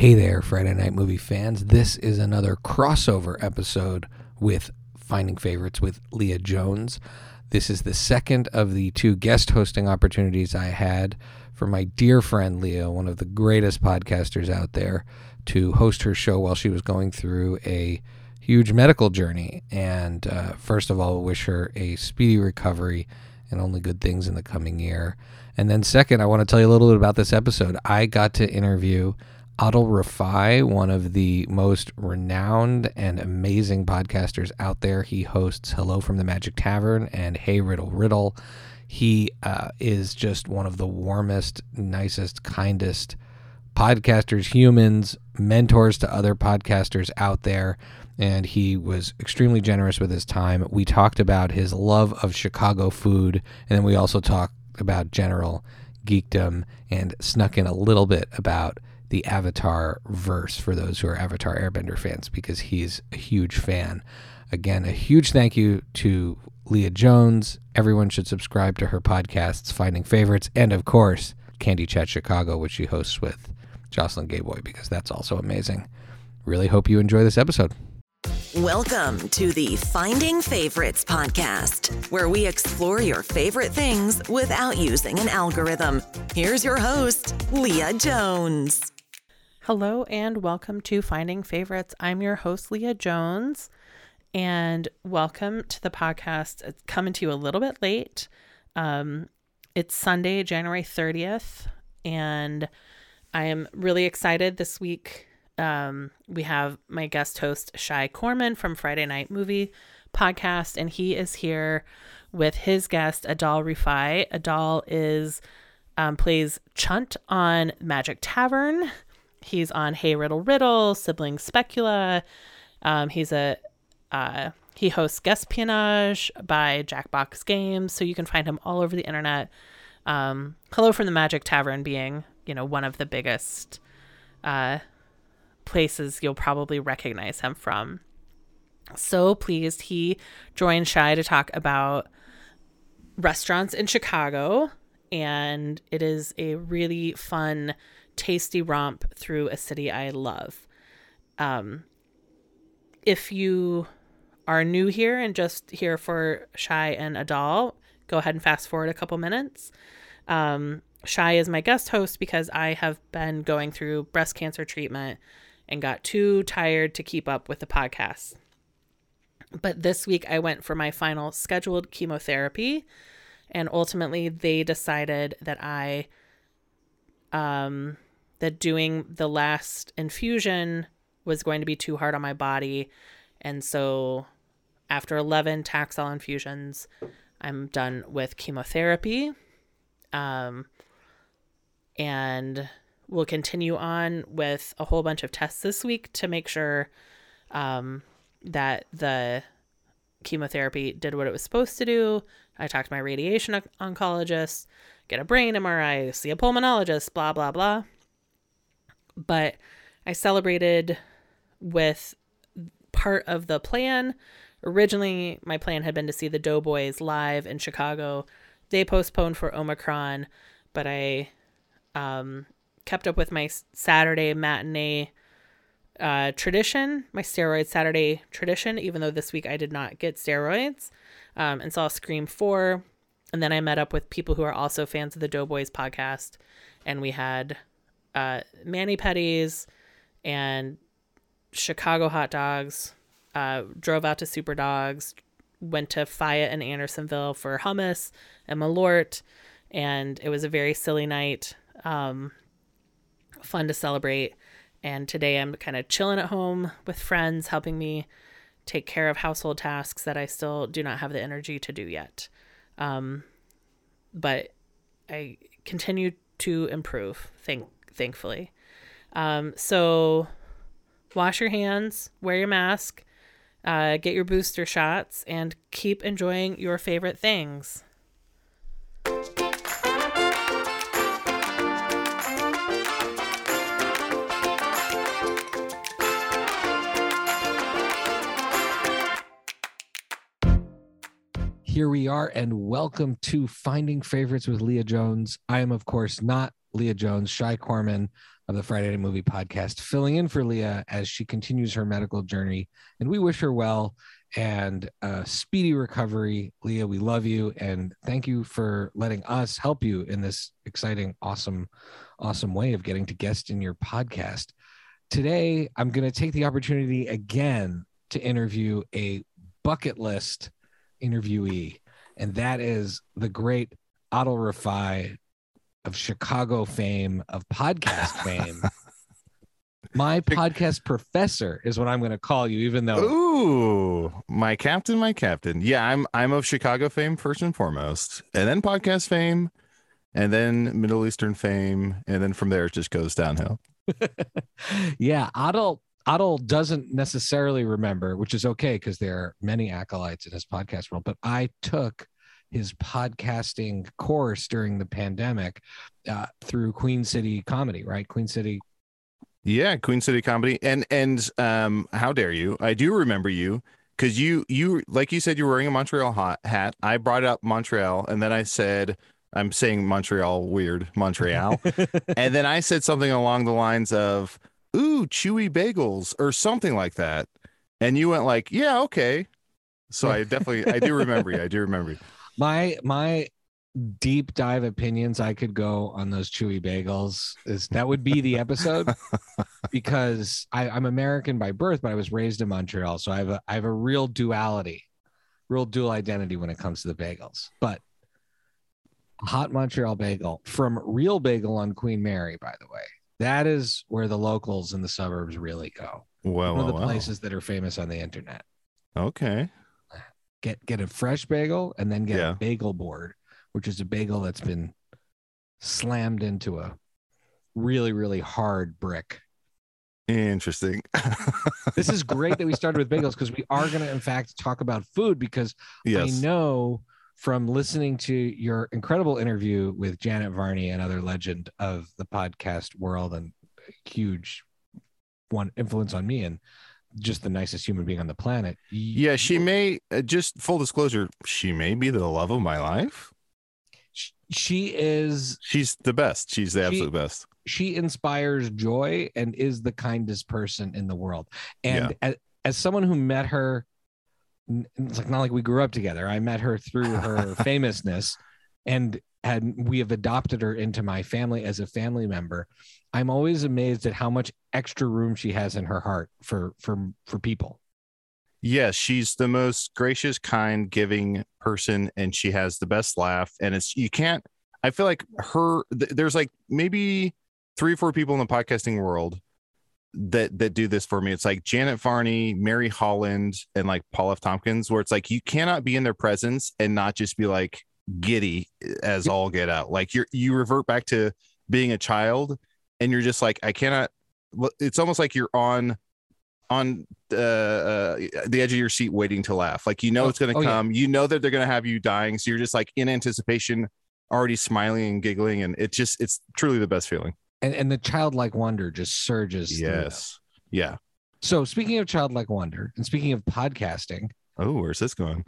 Hey there, Friday Night Movie fans. This is another crossover episode with Finding Favorites with Leah Jones. This is the second of the two guest hosting opportunities I had for my dear friend Leah, one of the greatest podcasters out there, to host her show while she was going through a huge medical journey. And uh, first of all, wish her a speedy recovery and only good things in the coming year. And then, second, I want to tell you a little bit about this episode. I got to interview Adal Rifai, one of the most renowned and amazing podcasters out there. He hosts Hello from the Magic Tavern and Hey Riddle Riddle. He uh, is just one of the warmest, nicest, kindest podcasters, humans, mentors to other podcasters out there. And he was extremely generous with his time. We talked about his love of Chicago food, and then we also talked about general geekdom and snuck in a little bit about the Avatar verse for those who are Avatar Airbender fans because he's a huge fan. Again, a huge thank you to Leah Jones. Everyone should subscribe to her podcasts, Finding Favorites, and of course, Candy Chat Chicago, which she hosts with Jocelyn Gayboy, because that's also amazing. Really hope you enjoy this episode. Welcome to the Finding Favorites podcast, where we explore your favorite things without using an algorithm. Here's your host, Leah Jones. Hello and welcome to Finding Favorites. I'm your host, Leah Jones, and welcome to the podcast. It's coming to you a little bit late. Um, it's Sunday, January 30th, and I am really excited this week. Um, we have my guest host, Shai Corman from Friday Night Movie Podcast, and he is here with his guest, Adal Rifai. Adal is um, plays Chunt on Magic Tavern He's on Hey Riddle Riddle, Sibling Specula. Um, he's a uh, he hosts Guesspionage by Jackbox Games, so you can find him all over the internet. Um, Hello from the Magic Tavern being you know one of the biggest uh, places you'll probably recognize him from. So pleased he joined Shai to talk about restaurants in Chicago, and it is a really fun tasty romp through a city I love. Um, if you are new here and just here for Shai and Adal, go ahead and fast forward a couple minutes. Um, Shai is my guest host because I have been going through breast cancer treatment and got too tired to keep up with the podcast. But this week I went for my final scheduled chemotherapy, and ultimately they decided that I um, that doing the last infusion was going to be too hard on my body. And so after 11 Taxol infusions, I'm done with chemotherapy. Um, and we'll continue on with a whole bunch of tests this week to make sure um, that the chemotherapy did what it was supposed to do. I talked to my radiation oncologist, get a brain MRI, see a pulmonologist, blah, blah, blah but I celebrated with part of the plan. Originally, my plan had been to see the Doughboys live in Chicago. They postponed for Omicron, but I um, kept up with my Saturday matinee uh, tradition, my steroid Saturday tradition, even though this week I did not get steroids, um, and saw Scream 4. And then I met up with people who are also fans of the Doughboys podcast, and we had uh, mani petties and Chicago hot dogs. Uh, drove out to Super Dogs, went to Fayette and Andersonville for hummus and Malort, and it was a very silly night. Um, fun to celebrate. And today I'm kind of chilling at home with friends, helping me take care of household tasks that I still do not have the energy to do yet. Um, but I continue to improve. Thank thankfully. Um, so wash your hands, wear your mask, uh, get your booster shots, and keep enjoying your favorite things. Here we are, and welcome to Finding Favorites with Leah Jones. I am, of course, not Leah Jones, Shai Corman of the Friday Night Movie podcast, filling in for Leah as she continues her medical journey. And we wish her well and a speedy recovery. Leah, we love you and thank you for letting us help you in this exciting, awesome, awesome way of getting to guest in your podcast. Today, I'm going to take the opportunity again to interview a bucket list interviewee, and that is the great Adal Rifai of Chicago fame, of podcast fame. My podcast professor is what I'm going to call you, even though Ooh, my captain, my captain. Yeah, I'm I'm of Chicago fame first and foremost, and then podcast fame, and then Middle Eastern fame, and then from there it just goes downhill. yeah, Adal Adal doesn't necessarily remember, which is okay because there are many acolytes in his podcast world. But I took his podcasting course during the pandemic uh, through Queen City Comedy, right? Queen City. Yeah, Queen City Comedy, and and um, how dare you? I do remember you because you you like you said you were wearing a Montreal hot hat. I brought up Montreal, and then I said I'm saying Montreal weird Montreal, and then I said something along the lines of "ooh chewy bagels" or something like that, and you went like, "Yeah, okay." So I definitely I do remember you. I do remember you my my deep dive opinions I could go on those chewy bagels is that would be the episode because I, I'm American by birth, but I was raised in Montreal, so I have a I have a real duality, real dual identity when it comes to the bagels. But hot Montreal bagel from Real Bagel on Queen Mary, by the way, that is where the locals in the suburbs really go. Well, One of the well, well. places that are famous on the internet. Okay. get get a fresh bagel and then get Yeah. a bagel board, which is a bagel that's been slammed into a really really hard brick. Interesting. This is great that we started with bagels because we are going to in fact talk about food because yes. I know from listening to your incredible interview with Janet Varney, another legend of the podcast world and huge one influence on me and just the nicest human being on the planet. Yeah, she may uh, just full disclosure, she may be the love of my life. Sh- she is She's the best. She's the She- absolute best. she inspires joy and is the kindest person in the world. And as, as someone who met her, it's like not like we grew up together. I met her through her famousness, and and we have adopted her into my family as a family member. I'm always amazed at how much extra room she has in her heart for for for people. Yes, she's the most gracious, kind, giving person, and she has the best laugh. And it's you can't. I feel like her. Th- there's like maybe three or four people in the podcasting world that that do this for me. It's like Janet Varney, Mary Holland, and like Paul F. Tompkins, where it's like you cannot be in their presence and not just be like giddy as all get out. Like you're you revert back to being a child, and you're just like I cannot. It's almost like you're on on uh, uh, the edge of your seat waiting to laugh. Like you know Oh, it's going to oh, yeah. come. You know that they're going to have you dying, so you're just like in anticipation, already smiling and giggling, and it's just it's truly the best feeling. And and the childlike wonder just surges. through. Yes. Yeah. So speaking of childlike wonder, and speaking of podcasting, Oh, where's this going?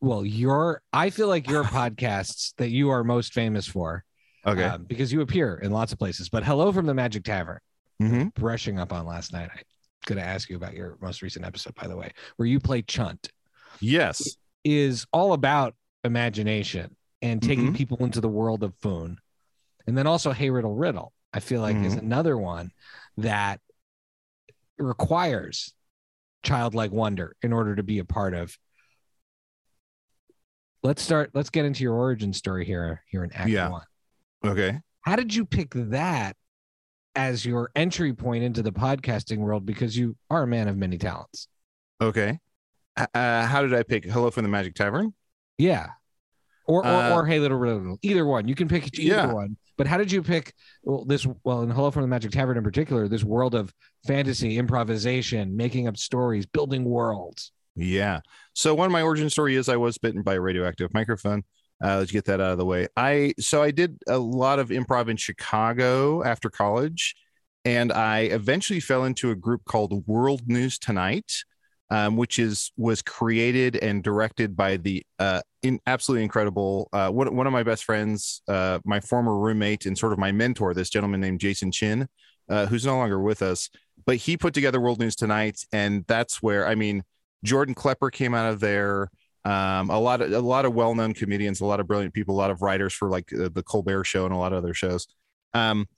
well, your I feel like your podcasts that you are most famous for, Okay. um, because you appear in lots of places. But hello from the Magic Tavern, hmm brushing up on last night. I'm gonna ask you about your most recent episode, by the way, where you play Chunt, Yes. is all about imagination and taking Mhm. people into the world of Foon, and then also Hey Riddle Riddle. I feel like is another one that requires childlike wonder in order to be a part of. Let's start. Let's get into your origin story here. Here in Act Yeah. One. Okay. How did you pick that as your entry point into the podcasting world? Because you are a man of many talents. Okay. Uh, how did I pick Hello from the Magic Tavern? Yeah. Or or, Uh, or Hey Little Riddle. Either one. You can pick either Yeah. one. But how did you pick well, this? Well, in Hello from the Magic Tavern in particular, this world of fantasy, improvisation, making up stories, building worlds. Yeah. So one of my origin story is I was bitten by a radioactive microphone. Uh, let's get that out of the way. I so I did a lot of improv in Chicago after college, and I eventually fell into a group called World News Tonight, um, which is was created and directed by the uh, in, absolutely incredible uh, one, one of my best friends, uh, my former roommate and sort of my mentor, this gentleman named Jason Chin, uh, who's no longer with us, but he put together World News Tonight, and that's where I mean Jordan Klepper came out of there. Um, a lot of a lot of well-known comedians, a lot of brilliant people, a lot of writers for like uh, the Colbert Show and a lot of other shows. Um,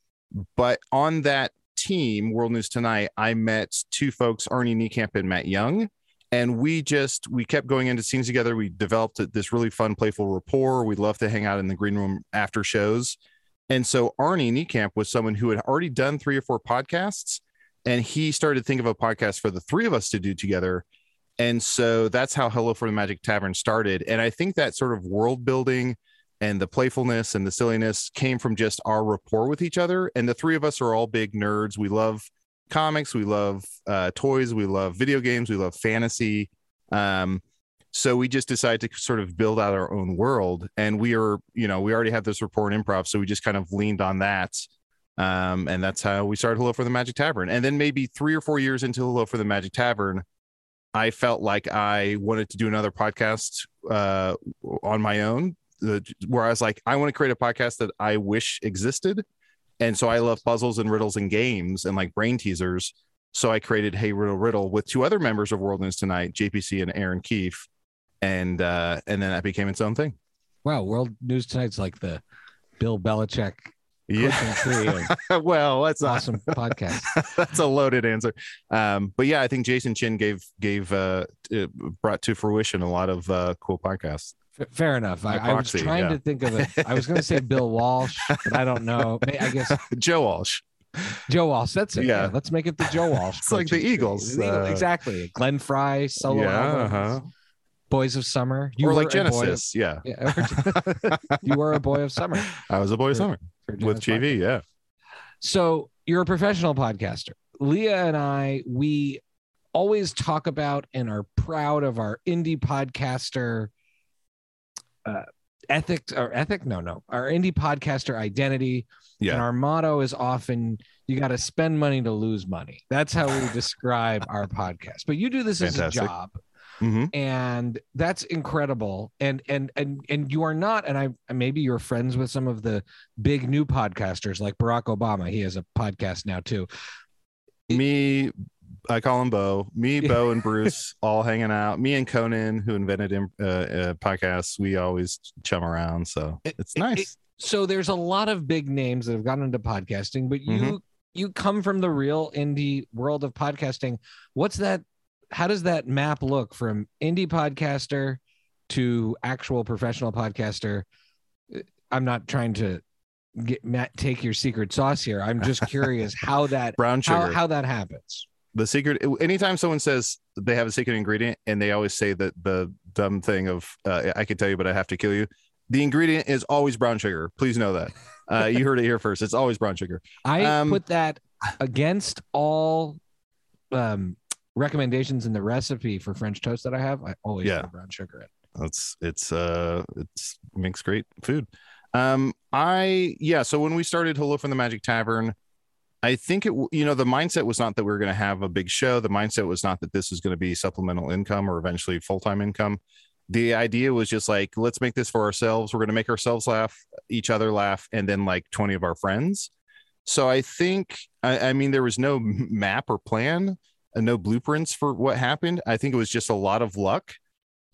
but on that team, World News Tonight, I met two folks, Arnie Niekamp and Matt Young, and we just we kept going into scenes together. We developed this really fun, playful rapport. We'd love to hang out in the green room after shows. And so Arnie Niekamp was someone who had already done three or four podcasts, and he started to think of a podcast for the three of us to do together and so that's how Hello from the Magic Tavern started. And I think that sort of world building and the playfulness and the silliness came from just our rapport with each other. And the three of us are all big nerds. We love comics, we love uh, toys, we love video games, we love fantasy. Um, so we just decided to sort of build out our own world. And we are, you know, we already have this rapport in improv. So we just kind of leaned on that. Um, and that's how we started Hello from the Magic Tavern. And then maybe three or four years into Hello from the Magic Tavern, I felt like I wanted to do another podcast uh, on my own, uh, where I was like, I want to create a podcast that I wish existed. And so I love puzzles and riddles and games and like brain teasers. So I created Hey Riddle Riddle with two other members of World News Tonight, JPC and Erin Keif. And uh, and then that became its own thing. Wow, World News Tonight's like the Bill Belichick yeah. well, that's awesome podcast. that's a loaded answer. Um, but yeah, I think Jason Chin gave gave uh, brought to fruition a lot of uh, cool podcasts. Fair enough. I, I, was trying yeah. to think of it. I was going to say Bill Walsh, but I don't know. I guess Joe Walsh. Joe Walsh. That's it. Yeah. yeah. Let's make it the Joe Walsh. it's like the Eagles. Uh, exactly. Glenn Frey solo yeah, albums. Uh-huh. Boys of Summer. You or like Genesis. Of, yeah. yeah. you were a boy of summer. I was a boy of summer with JV. Yeah. So you're a professional podcaster. Leah and I, we always talk about and are proud of our indie podcaster uh, ethic or ethic. No, no, our indie podcaster identity. Yeah. And our motto is often you got to spend money to lose money. That's how we describe our podcast. But you do this Fantastic. as a job. Mm-hmm. and that's incredible and and and and you are not and i maybe you're friends with some of the big new podcasters like barack obama he has a podcast now too me I call him Bo. Me, Bo, and Bruce all hanging out. Me and Conan, who invented uh, uh, podcasts, we always chum around. So it's nice. It, so there's a lot of big names that have gotten into podcasting, but you mm-hmm. you come from the real indie world of podcasting. What's that how does that map look from indie podcaster to actual professional podcaster? I'm not trying to get Matt take your secret sauce here. I'm just curious how that brown sugar how, how that happens. The secret anytime someone says they have a secret ingredient and they always say that the dumb thing of uh, I can tell you but I have to kill you. The ingredient is always brown sugar. Please know that. Uh, you heard it here first. It's always brown sugar. I um, put that against all um, recommendations in the recipe for French toast that I have, I always yeah. put brown sugar in. That's it's uh it's makes great food. Um I yeah, so when we started Hello from the Magic Tavern, I think it you know the mindset was not that we were going to have a big show. The mindset was not that this was going to be supplemental income or eventually full-time income. The idea was just like let's make this for ourselves. We're going to make ourselves laugh, each other laugh and then like 20 of our friends. So I think I, I mean there was no map or plan uh, no blueprints for what happened. I think it was just a lot of luck.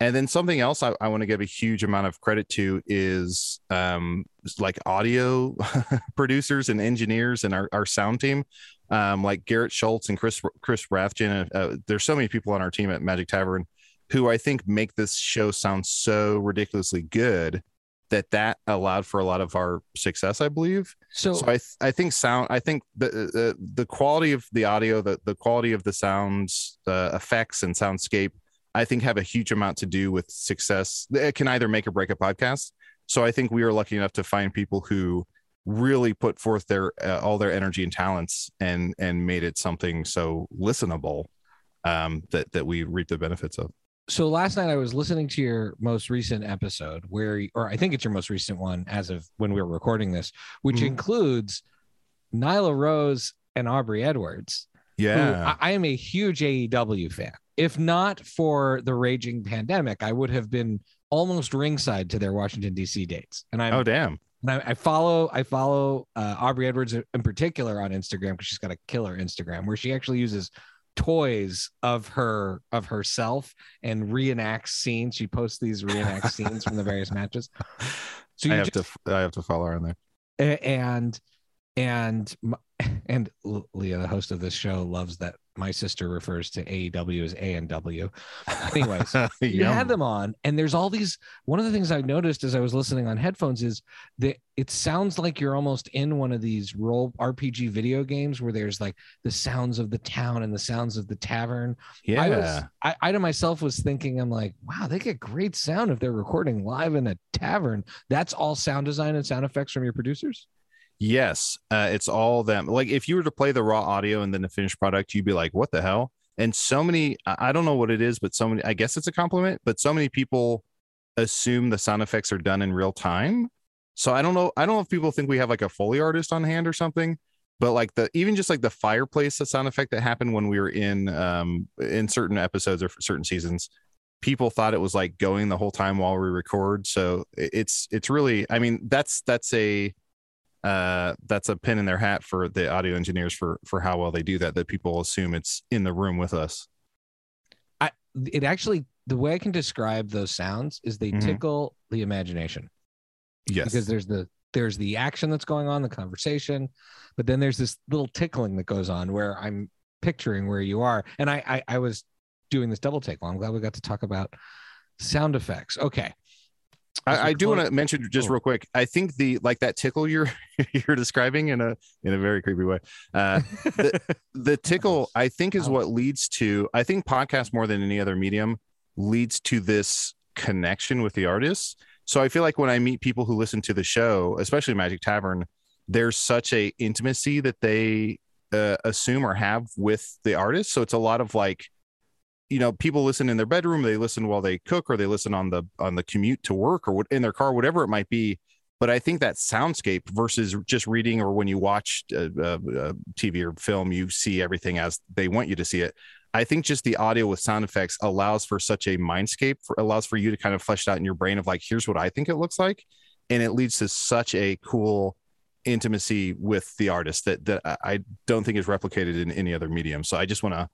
And then something else I, I want to give a huge amount of credit to is um, like audio producers and engineers and our, our sound team, um, like Garrett Schultz and Chris Chris Rathjen. Uh, there's so many people on our team at Magic Tavern who I think make this show sound so ridiculously good that that allowed for a lot of our success, I believe. So, so I th- I think sound I think the, the the quality of the audio, the the quality of the sounds, the effects and soundscape, I think have a huge amount to do with success. It can either make or break a podcast. So I think we are lucky enough to find people who really put forth their uh, all their energy and talents and and made it something so listenable um, that that we reap the benefits of so last night I was listening to your most recent episode where, or I think it's your most recent one as of when we were recording this, which mm-hmm. includes Nyla Rose and Aubrey Edwards. Yeah. I, I, am a huge AEW fan. If not for the raging pandemic, I would have been almost ringside to their Washington, D.C. dates. And I'm, oh, damn. And I, I follow I follow uh, Aubrey Edwards in particular on Instagram because she's got a killer Instagram where she actually uses toys of her of herself and reenacts scenes. She posts these reenact scenes from the various matches. So I have just, to I have to follow her on there. And and and Leah, the host of this show, loves that my sister refers to AEW as A and W. Anyways, you had them on, and there's all these. One of the things I noticed as I was listening on headphones is that it sounds like you're almost in one of these role RPG video games where there's like the sounds of the town and the sounds of the tavern. Yeah, I, was, I, I to myself was thinking, I'm like, wow, they get great sound if they're recording live in a tavern. That's all sound design and sound effects from your producers. Yes, uh, it's all them. Like if you were to play the raw audio and then the finished product, you'd be like, "What the hell?" And so many, I don't know what it is, but so many. I guess it's a compliment, but so many people assume the sound effects are done in real time. So I don't know. I don't know if people think we have like a foley artist on hand or something. But like the even just like the fireplace the sound effect that happened when we were in um in certain episodes or certain seasons, people thought it was like going the whole time while we record. So it's it's really. I mean that's that's a uh, that's a pin in their hat for the audio engineers for for how well they do that. That people assume it's in the room with us. I it actually the way I can describe those sounds is they mm-hmm. tickle the imagination. Yes, because there's the there's the action that's going on, the conversation, but then there's this little tickling that goes on where I'm picturing where you are, and I I, I was doing this double take. Well, I'm glad we got to talk about sound effects. Okay, I, I, do want to mention just real quick. I think the like that tickle you're you're describing in a in a very creepy way. Uh, the, the tickle I think is what leads to. I think podcast more than any other medium leads to this connection with the artists. So I feel like when I meet people who listen to the show, especially Magic Tavern, there's such a intimacy that they uh, assume or have with the artist. So it's a lot of like you know people listen in their bedroom they listen while they cook or they listen on the on the commute to work or in their car whatever it might be. But i think that soundscape versus just reading or when you watch a, a, a tv or film you see everything as they want you to see it. I think just the audio with sound effects allows for such a mindscape for, allows for you to kind of flesh it out in your brain of like here's what i think it looks like. And it leads to such a cool intimacy with the artist that that i don't think is replicated in any other medium. So i just want to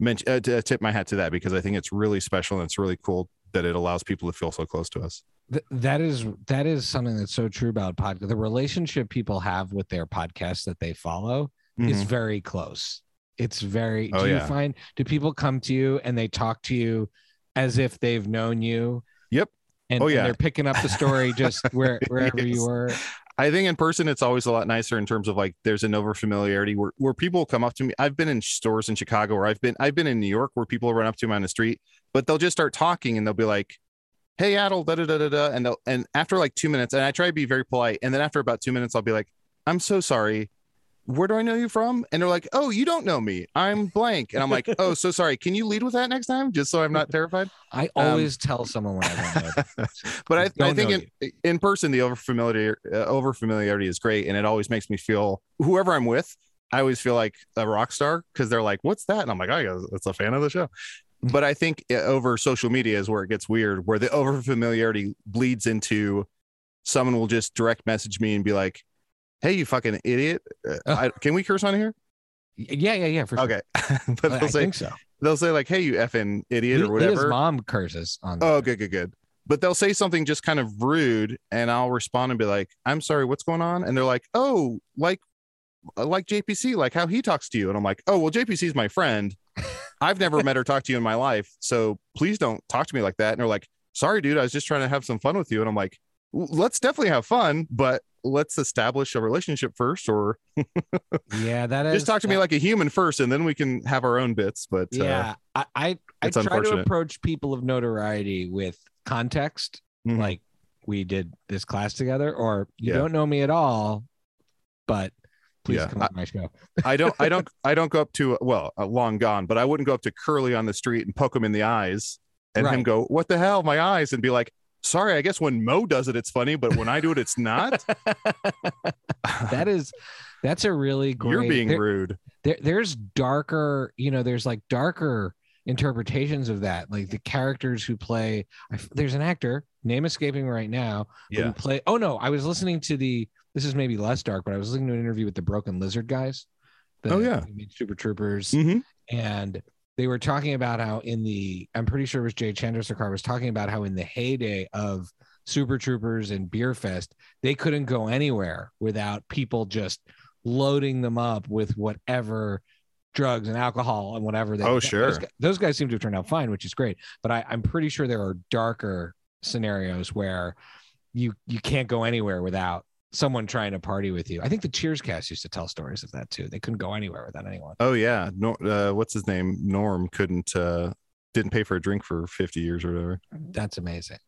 mention uh, to, uh, tip my hat to that because I think it's really special and it's really cool that it allows people to feel so close to us. Th- that is that is something that's so true about podcast. The relationship people have with their podcasts that they follow mm-hmm. is very close. It's very. Oh, do yeah. you find do people come to you and they talk to you as if they've known you? Yep. And, oh yeah, and they're picking up the story just where wherever yes. you were. I think in person it's always a lot nicer in terms of like there's an over familiarity where, where people come up to me. I've been in stores in Chicago where I've been I've been in New York where people run up to me on the street, but they'll just start talking and they'll be like, Hey Adal, da da da da da and they'll and after like two minutes, and I try to be very polite, and then after about two minutes, I'll be like, I'm so sorry where do I know you from? And they're like, oh, you don't know me. I'm blank. And I'm like, oh, so sorry. Can you lead with that next time? Just so I'm not terrified. I um, always um, tell someone when I don't know. but I, I, think in, in person, the over familiarity, uh, over familiarity is great. And it always makes me feel whoever I'm with, I always feel like a rock star because they're like, what's that? And I'm like, oh, it's a fan of the show. But I think uh, over social media is where it gets weird, where the over familiarity bleeds into someone will just direct message me and be like, hey, you fucking idiot. Uh, I, can we curse on here? Yeah, yeah, yeah. For sure. Okay. but they'll I say, think so. They'll say like, hey, you effing idiot or whatever. His mom curses on. Oh, good, good, good. But they'll say something just kind of rude, and I'll respond and be like, "I'm sorry, what's going on?" And they're like, "Oh, like, like JPC, like how he talks to you." And I'm like, "Oh, well, JPC is my friend. I've never met or talked to you in my life, so please don't talk to me like that." And they're like, "Sorry, dude, I was just trying to have some fun with you." And I'm like, "Let's definitely have fun, but let's establish a relationship first or yeah that is just talk to me like a human first and then we can have our own bits but uh, yeah uh, i i, I try to approach people of notoriety with context mm-hmm. like we did this class together or you yeah. don't know me at all but please yeah. come on my show i don't i don't i don't go up to well uh, long gone but i wouldn't go up to curly on the street and poke him in the eyes and right. him go what the hell my eyes and be like sorry, I guess when Mo does it, it's funny, but when I do it, it's not. that is, that's a really great. You're being there, rude. There, there's darker, you know, there's like darker interpretations of that. Like the characters who play, there's an actor name escaping right now. but we Yeah. Play. Oh no, I was listening to the. This is maybe less dark, but I was listening to an interview with the Broken Lizard guys. the- Oh, yeah. who made Super Troopers, Mhm. and they were talking about how in the. I'm pretty sure it was Jay Chandrasekhar was talking about how in the heyday of Super Troopers and Beer Fest, they couldn't go anywhere without people just loading them up with whatever drugs and alcohol and whatever. They, Oh, those sure. guys- Those guys seem to have turned out fine, which is great. But I, I'm pretty sure there are darker scenarios where you you can't go anywhere without someone trying to party with you. I think the Cheers cast used to tell stories of that too. They couldn't go anywhere without anyone. Oh yeah. No, uh, what's his name? Norm couldn't uh didn't pay for a drink for 50 years or whatever. That's amazing.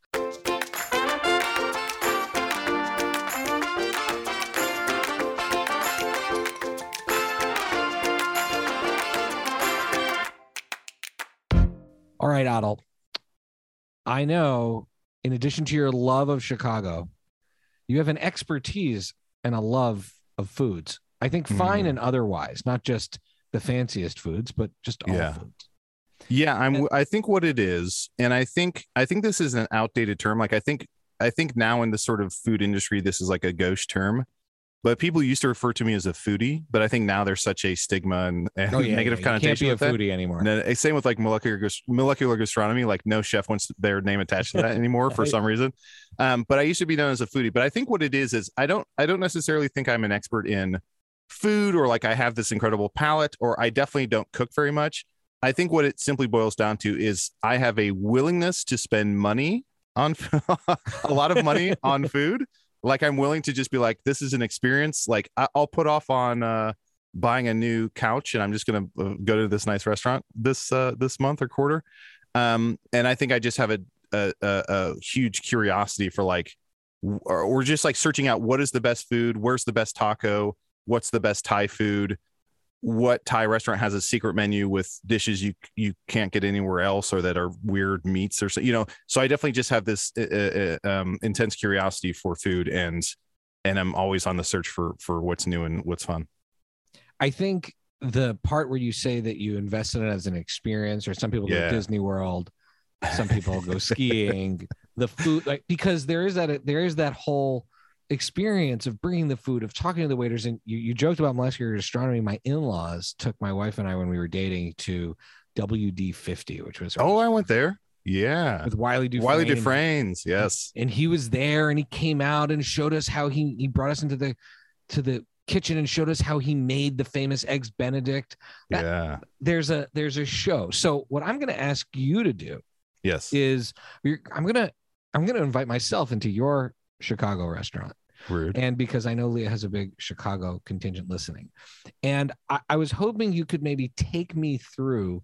All right, Adal. I know, in addition to your love of Chicago, you have an expertise and a love of foods. I think fine Mhm. and otherwise, not just the fanciest foods, but just all Yeah. foods. Yeah, I'm And- I think what it is, and I think I think this is an outdated term. Like I think I think now in the sort of food industry, this is like a gauche term. But people used to refer to me as a foodie, but I think now there's such a stigma and, and Oh yeah, negative yeah. You can't connotation be a with that. foodie anymore. And then, same with like molecular molecular gastronomy. Like no chef wants their name attached to that anymore for some reason. Um, but I used to be known as a foodie. But I think what it is is I don't I don't necessarily think I'm an expert in food or like I have this incredible palate or I definitely don't cook very much. I think what it simply boils down to is I have a willingness to spend money on a lot of money on food. Like I'm willing to just be like, this is an experience. Like I- I'll put off on uh, buying a new couch, and I'm just gonna uh, go to this nice restaurant this uh, this month or quarter. Um, and I think I just have a a, a, a huge curiosity for like, or, or just like searching out what is the best food, where's the best taco, what's the best Thai food, what Thai restaurant has a secret menu with dishes you you can't get anywhere else or that are weird meats or so you know. So I definitely just have this uh, uh, um, intense curiosity for food and and I'm always on the search for for what's new and what's fun. I think the part where you say that you invest in it as an experience, or some people go Yeah. to Disney World, some people go skiing, the food, like because there is that there is that whole experience of bringing the food, of talking to the waiters, and you, you joked about molecular gastronomy. My in-laws took my wife and I when we were dating to WD fifty, which was Oh, I went there. Yeah. with Wylie Dufresne. Wylie Dufresne's. Yes. and he was there and he came out and showed us how he he brought us into the to the kitchen and showed us how he made the famous eggs benedict That- Yeah. there's a there's a show so what i'm going to ask you to do Yes. is you're, i'm going to i'm going to invite myself into your chicago restaurant Rude. and because i know leah has a big chicago contingent listening and i, I was hoping you could maybe take me through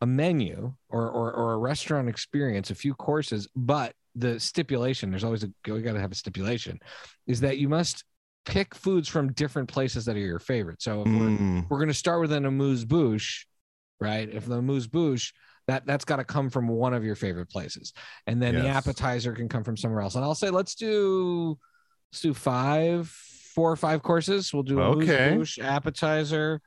a menu or, or or a restaurant experience a few courses but the stipulation there's always a we got to have a stipulation is that you must pick foods from different places that are your favorite so if we're Mm, we're going to start with an amuse bouche, right? If the amuse bouche, that that's got to come from one of your favorite places, and then the appetizer can come from somewhere else. And I'll say, let's do let's do five, four or five courses. We'll do Okay. bouche, appetizer,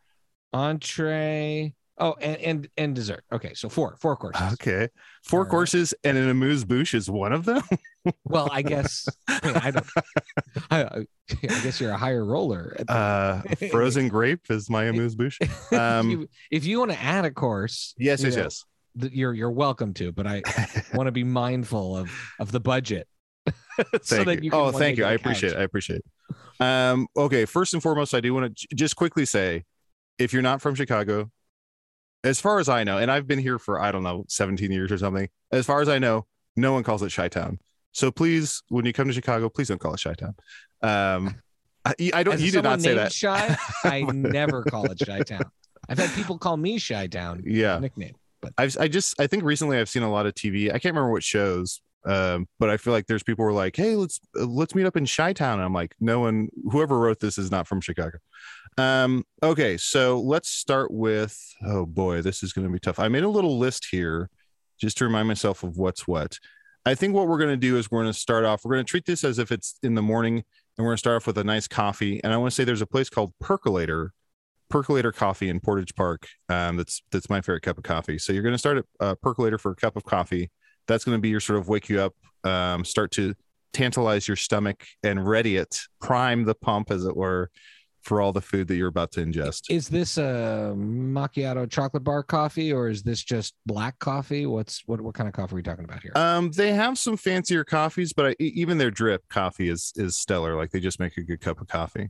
entree. Oh, and and and dessert. Okay, so four, four courses. okay. Four All right. courses and an amuse bouche is one of them. Well, I guess I, don't. I, I guess you're a higher roller. Uh, frozen grape is my amuse bouche. if um, you, if you want to add a course, Yes, yes, know, yes. you're you're welcome to, but I want to be mindful of of the budget. so Thank you. oh, thank you. I appreciate it. I appreciate it. Um, okay. First and foremost, I do want to just quickly say, if you're not from Chicago, as far as I know, and I've been here for I don't know 17 years or something. As far as I know, no one calls it Chi Town. So please, when you come to Chicago, please don't call it Chi Town. Um, I, I don't. As You did not say that. Shai, I never call it Shy Town. I've had people call me Shy Town, Yeah. nickname. But I've I just I think recently I've seen a lot of TV. I can't remember what shows, um, but I feel like there's people who are like, "Hey, let's uh, let's meet up in Chi Town." I'm like, no one, whoever wrote this is not from Chicago. Um, okay, so let's start with. Oh boy, this is going to be tough. I made a little list here, just to remind myself of what's what. I think what we're going to do is we're going to start off. We're going to treat this as if it's in the morning, and we're going to start off with a nice coffee. And I want to say there's a place called Percolator percolator coffee in Portage Park. Um, that's that's my favorite cup of coffee. So you're going to start at uh, percolator for a cup of coffee. That's going to be your sort of wake you up, um, start to tantalize your stomach and ready it, prime the pump, as it were, for all the food that you're about to ingest. Is this a macchiato chocolate bar coffee or is this just black coffee? What's what what kind of coffee are we talking about here? Um, they have some fancier coffees, but I, even their drip coffee is is stellar. Like they just make a good cup of coffee.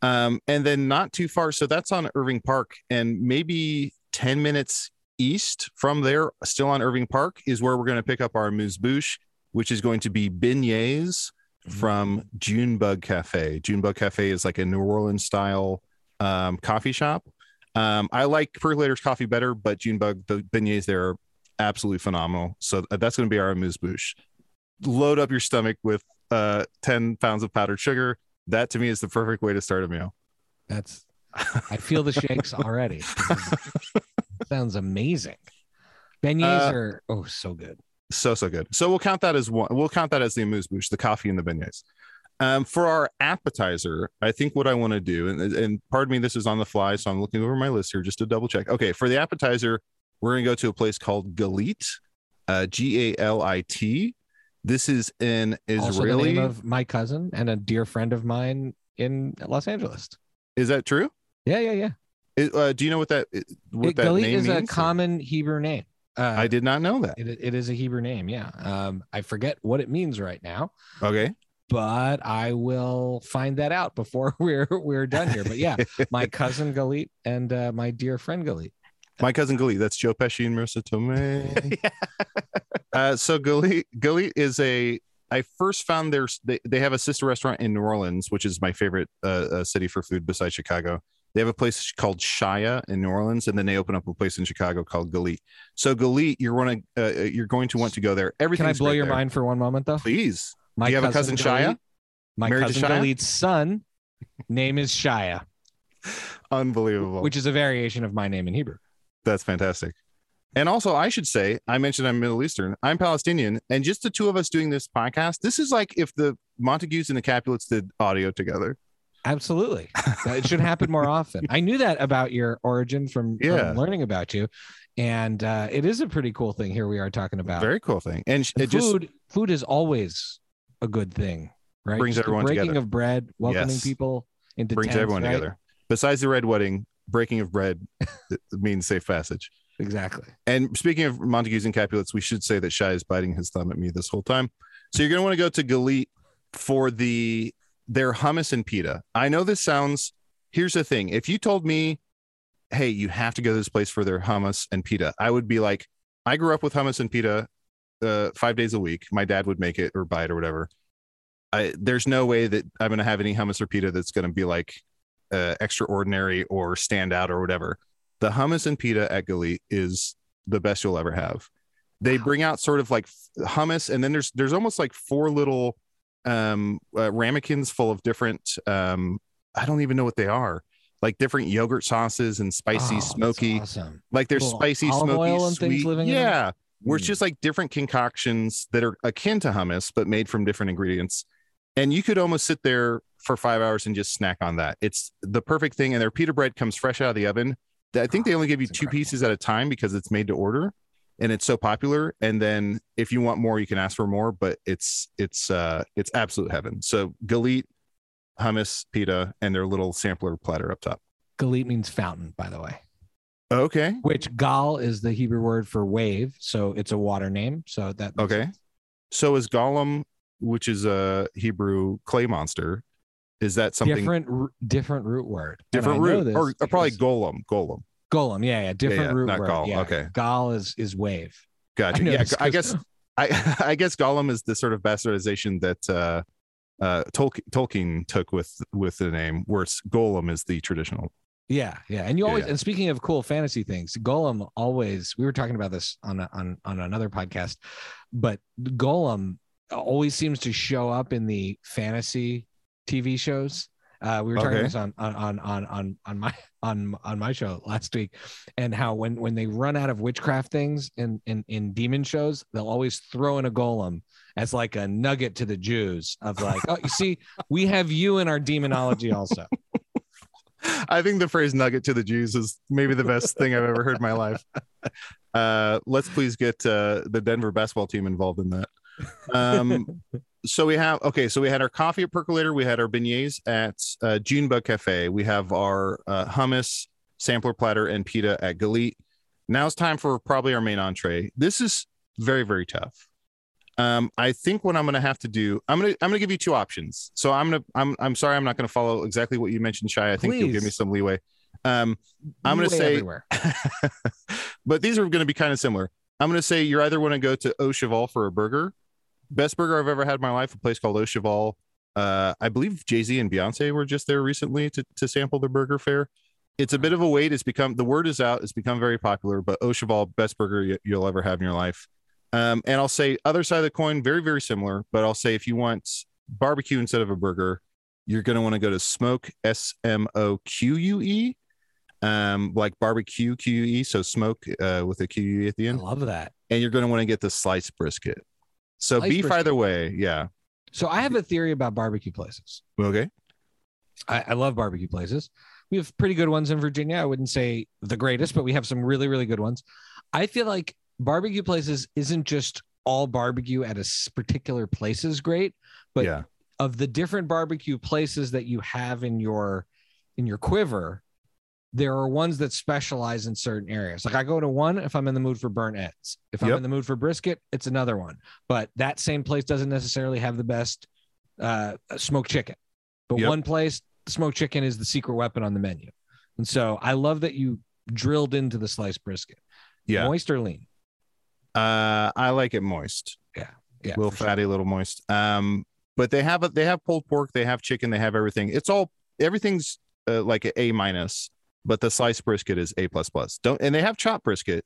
Um, and then not too far, so that's on Irving Park, and maybe ten minutes east from there, still on Irving Park, is where we're going to pick up our amuse bouche, which is going to be beignets from Junebug Cafe. Junebug Cafe is like a New Orleans style um, coffee shop. Um, I like Percolator's coffee better, but Junebug, the beignets there are absolutely phenomenal. So that's going to be our amuse bouche. Load up your stomach with uh, 10 pounds of powdered sugar. That to me is the perfect way to start a meal. That's I feel the shakes already. Sounds amazing. Beignets Uh, are oh so good. So, so good. So we'll count that as one. We'll count that as the amuse bouche, the coffee and the beignets. Um, for our appetizer, I think what I want to do, and, and pardon me, this is on the fly, so I'm looking over my list here just to double check. Okay, for the appetizer, we're going to go to a place called Galit, uh, G A L I T. This is an the Israeli. name of my cousin and a dear friend of mine in Los Angeles. is that true? Yeah, yeah, yeah. It- uh, do you know what that what It- that Galit name is means? a common Hebrew name. Uh, I did not know that. It, it is a Hebrew name. Yeah. Um, I forget what it means right now, Okay. but I will find that out before we're we're done here. But yeah, my cousin Galit and uh, my dear friend Galit. My cousin Galit. That's Joe Pesci and Marisa Tomei. uh, so Galit, Galit is a. I first found their. They, they have a sister restaurant in New Orleans, which is my favorite uh, uh, city for food besides Chicago. They have a place called Shaya in New Orleans, and then they open up a place in Chicago called Galit. So Galit, you're going to uh, you're going to want to go there. Everything. Can I blow your mind for one moment though? please? My you have a cousin Shia? Galit- My Married cousin Shia? Galit's son name is Shia, Unbelievable. which is a variation of my name in Hebrew. That's fantastic. And also, I should say, I mentioned I'm Middle Eastern. I'm Palestinian, and just the two of us doing this podcast, this is like if the Montagues and the Capulets did audio together. Absolutely. it should happen more often. I knew that about your origin from, from learning about you. And uh, it is a pretty cool thing here we are talking about. Very cool thing. And it food, just food is always a good thing, right? Brings Just everyone breaking together. of bread, welcoming Yes. people into brings tents, everyone right? together. Besides the red wedding, breaking of bread means safe passage. Exactly. And speaking of Montagues and Capulets, we should say that Shai is biting his thumb at me this whole time. So you're going to want to go to Galit for the their hummus and pita. I know this sounds. Here's the thing: if you told me, "Hey, you have to go to this place for their hummus and pita," I would be like, "I grew up with hummus and pita uh, five days a week. My dad would make it or buy it or whatever." I, there's no way that I'm going to have any hummus or pita that's going to be like uh, extraordinary or stand out or whatever the hummus and pita at Galit is the best you'll ever have. They bring out sort of like hummus, and then there's there's almost like four little um uh, ramekins full of different um I don't even know what they are like different yogurt sauces and spicy Oh, smoky Awesome. like there's Little spicy olive smoky oil and things sweet yeah where it's Mm. just like different concoctions that are akin to hummus but made from different ingredients. And you could almost sit there for five hours and just snack on that. It's the perfect thing and their pita bread comes fresh out of the oven. I think they only give you two pieces at a time because it's made to order and it's so popular and then if you want more you can ask for more but it's it's uh it's absolute heaven so galit hummus pita and their little sampler platter up top Galit means fountain, by the way. okay Which gal is the Hebrew word for wave, so it's a water name. So that Okay. sense. So is Gollum, which is a Hebrew clay monster, is that something different, different different root word. Know root, or, or probably Golem? Golem. Golem. Yeah, yeah, different yeah, root not word. gall, Yeah. okay. gal is is wave. Gotcha. know Yeah, I guess I I guess Gollum is the sort of bastardization that uh, uh, Tolkien, Tolkien took with with the name, whereas Golem is the traditional. Yeah, yeah. And you always yeah. and speaking of cool fantasy things, Golem always we were talking about this on a, on on another podcast, but Golem always seems to show up in the fantasy TV shows. Uh, we were talking Okay. this on on on on on my on on my show last week, and how when when they run out of witchcraft things in in in demon shows, they'll always throw in a golem as like a nugget to the Jews of like, oh, you see, we have you in our demonology also. I think the phrase nugget to the Jews is maybe the best thing I've ever heard in my life. Uh, let's please get uh, the Denver basketball team involved in that. Um, so we have, okay, so we had our coffee at Percolator. We had our beignets at uh, Junebug Cafe. We have our uh, hummus, sampler platter, and pita at Galit. Now it's time for probably our main entree. This is very, very tough. Um, I think what I'm going to have to do, I'm going to I'm going to give you two options. So I'm going to I'm I'm sorry I'm not going to follow exactly what you mentioned, Shai. I think you'll give me some leeway. Um, I'm going to say, but these are going to be kind of similar. I'm going to say you're either want to go to Au Cheval for a burger, best burger I've ever had in my life, a place called Au Cheval. Uh, I believe Jay Z and Beyonce were just there recently to to sample their burger fare. It's a bit of a wait. It's become the word is out. It's become very popular. But Au Cheval, best burger you, you'll ever have in your life. Um, and I'll say other side of the coin, very very similar. But I'll say if you want barbecue instead of a burger, you're going to want to go to Smoque S M O Q U E, um, like barbecue Q U E. So smoke uh, with a Q U E at the I end, love that. and you're going to want to get the sliced brisket. So Sliced beef brisket. either way, yeah. So I have a theory about barbecue places. Okay. I, I love barbecue places. We have pretty good ones in Virginia. I wouldn't say the greatest, but we have some really, really good ones. I feel like barbecue places isn't just all barbecue at a particular place is great, but yeah. of the different barbecue places that you have in your in your quiver, there are ones that specialize in certain areas. Like I go to one if I'm in the mood for burnt ends. If I'm Yep. in the mood for brisket, it's another one. But that same place doesn't necessarily have the best uh, smoked chicken. But Yep. one place, smoked chicken is the secret weapon on the menu. And so I love that you drilled into the sliced brisket. Yeah. Moist or lean? Uh, I like it moist. Yeah. Yeah. Little for sure. fatty, little moist. Um, but they have a, they have pulled pork, they have chicken, they have everything. It's all everything's uh, like a A minus, but the sliced brisket is A plus plus. Don't and they have chopped brisket.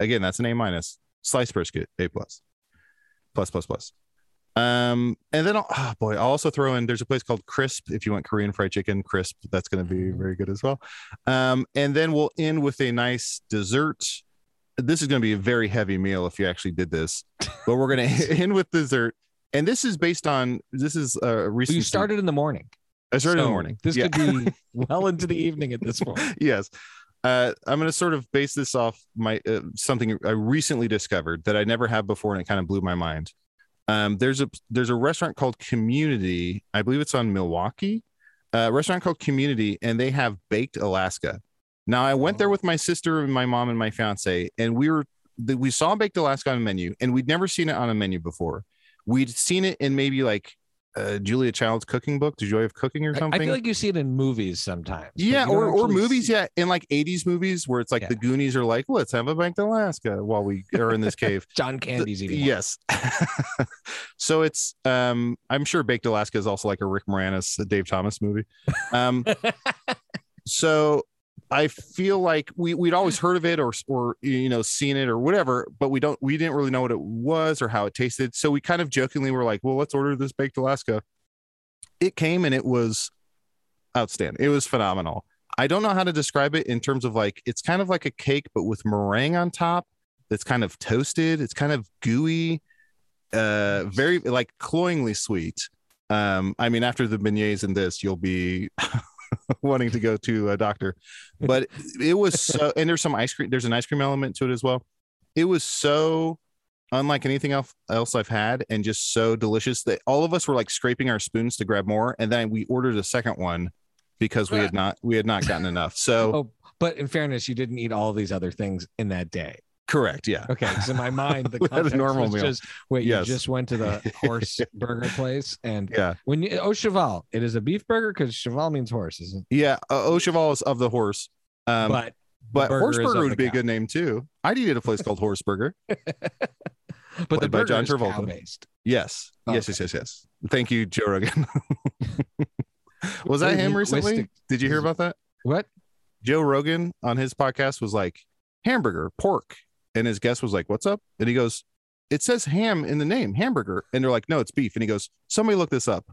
Again, that's an A minus. Sliced brisket A plus, plus plus plus. Um, and then I'll, oh boy, I'll also throw in. There's a place called Crisp if you want Korean fried chicken. Crisp, that's going to be Mhm. very good as well. Um, and then we'll end with a nice dessert. This is going to be a very heavy meal if you actually did this, but we're going to end with dessert. And this is based on this is uh, Well, recent. you started in the morning. I started in the morning. This yeah. could be well into the evening at this point. yes. Uh, I'm going to sort of base this off my uh, something I recently discovered that I never have before, and it kind of blew my mind. Um, there's a there's a restaurant called Community. I believe it's on Milwaukee. A restaurant called Community, and they have baked Alaska. Now I went there with my sister and my mom and my fiance, and we were the- we saw baked Alaska on a menu, and we'd never seen it on a menu before. We'd seen it in maybe like uh, Julia Child's cooking book, The Joy of Cooking or I- something. I feel like you see it in movies sometimes. Yeah, or, or movies, see- yeah, in like 80s movies where it's like Yeah. the Goonies are like, let's have a bank baked Alaska while we are in this cave. John Candy's eating. one. yes. so it's um I'm sure Baked Alaska is also like a Rick Moranis, a Dave Thomas movie. Um so I feel like we we'd always heard of it or or you know seen it or whatever, but we don't we didn't really know what it was or how it tasted. So we kind of jokingly were like, well, let's order this baked Alaska. It came and it was outstanding. It was phenomenal. I don't know how to describe it in terms of like it's kind of like a cake but with meringue on top that's kind of toasted. It's kind of gooey, uh very like cloyingly sweet. Um I mean after the beignets and this you'll be wanting to go to a doctor. But it was so and there's some ice cream there's an ice cream element to it as well. It was so unlike anything else else I've had and just so delicious that all of us were like scraping our spoons to grab more and then we ordered a second one because we had not we had not gotten enough. So Oh, but in fairness, you didn't eat all these other things in that day. Correct, yeah. Okay, because in my mind, the context normal was meal. just wait. Yes. You just went to the horse burger place, and Yeah. when you oh cheval, it is a beef burger because cheval means horse, isn't? It? Yeah, uh, Au Cheval is of the horse. Um, but but burger is of Horseburger would be a good name too. I'd eat at a place called Horseburger. but the by burger John is Travolta. cow based. Yes. Yes, Okay. yes, yes, yes. Thank you, Joe Rogan. was that him recently? Did you hear about that? What? Joe Rogan on his podcast was like hamburger, pork. And his guest was like, What's up? And he goes, It says ham in the name, hamburger. And they're like, No, it's beef. And he goes, Somebody look this up.